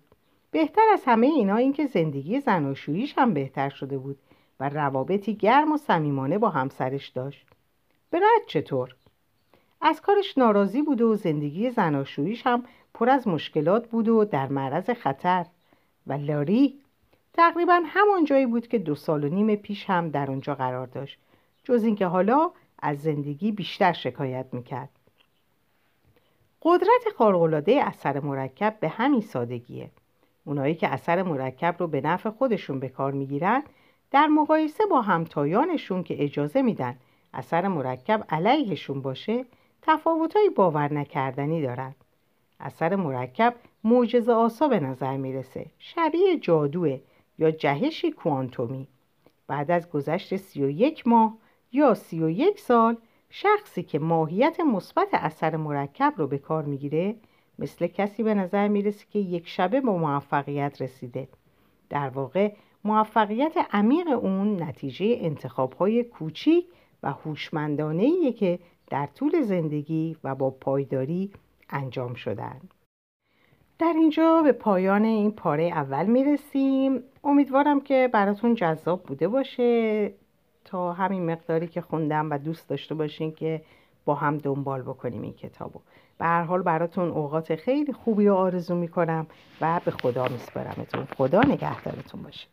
بهتر از همه اینا اینکه زندگی زناشوییش هم بهتر شده بود و روابطی گرم و صمیمانه با همسرش داشت. برد چطور؟ از کارش ناراضی بود و زندگی زناشوییش هم پر از مشکلات بود و در معرض خطر. و لاری تقریبا همان جایی بود که دو سال و نیم پیش هم در اونجا قرار داشت جز اینکه حالا از زندگی بیشتر شکایت می‌کرد. قدرت خارق‌العاده اثر مرکب به همین سادگیه. اونایی که اثر مرکب رو به نفع خودشون به کار می‌گیرن در مقایسه با همتایانشون که اجازه میدن اثر مرکب علیهشون باشه تفاوتهای باور نکردنی دارن اثر مرکب معجزه آسا به نظر می‌رسه. شبیه جادوه یا جهشی کوانتومی. بعد از گذشت سی و یک ماه یا سی و یک سال شخصی که ماهیت مثبت اثر مرکب رو به کار می‌گیره مثل کسی به نظر می‌رسه که یک شبه با موفقیت رسیده. در واقع موفقیت عمیق اون نتیجه انتخابهای کوچیک و هوشمندانه که در طول زندگی و با پایداری انجام شدن. در اینجا به پایان این پاره اول می‌رسیم. امیدوارم که براتون جذاب بوده باشه. تا همین مقداری که خوندم و دوست داشته باشین که با هم دنبال بکنیم این کتابو. به هر حال براتون اوقات خیلی خوبی رو آرزو می‌کنم و به خدا میسپارمتون. خدا نگهدارتون باشه.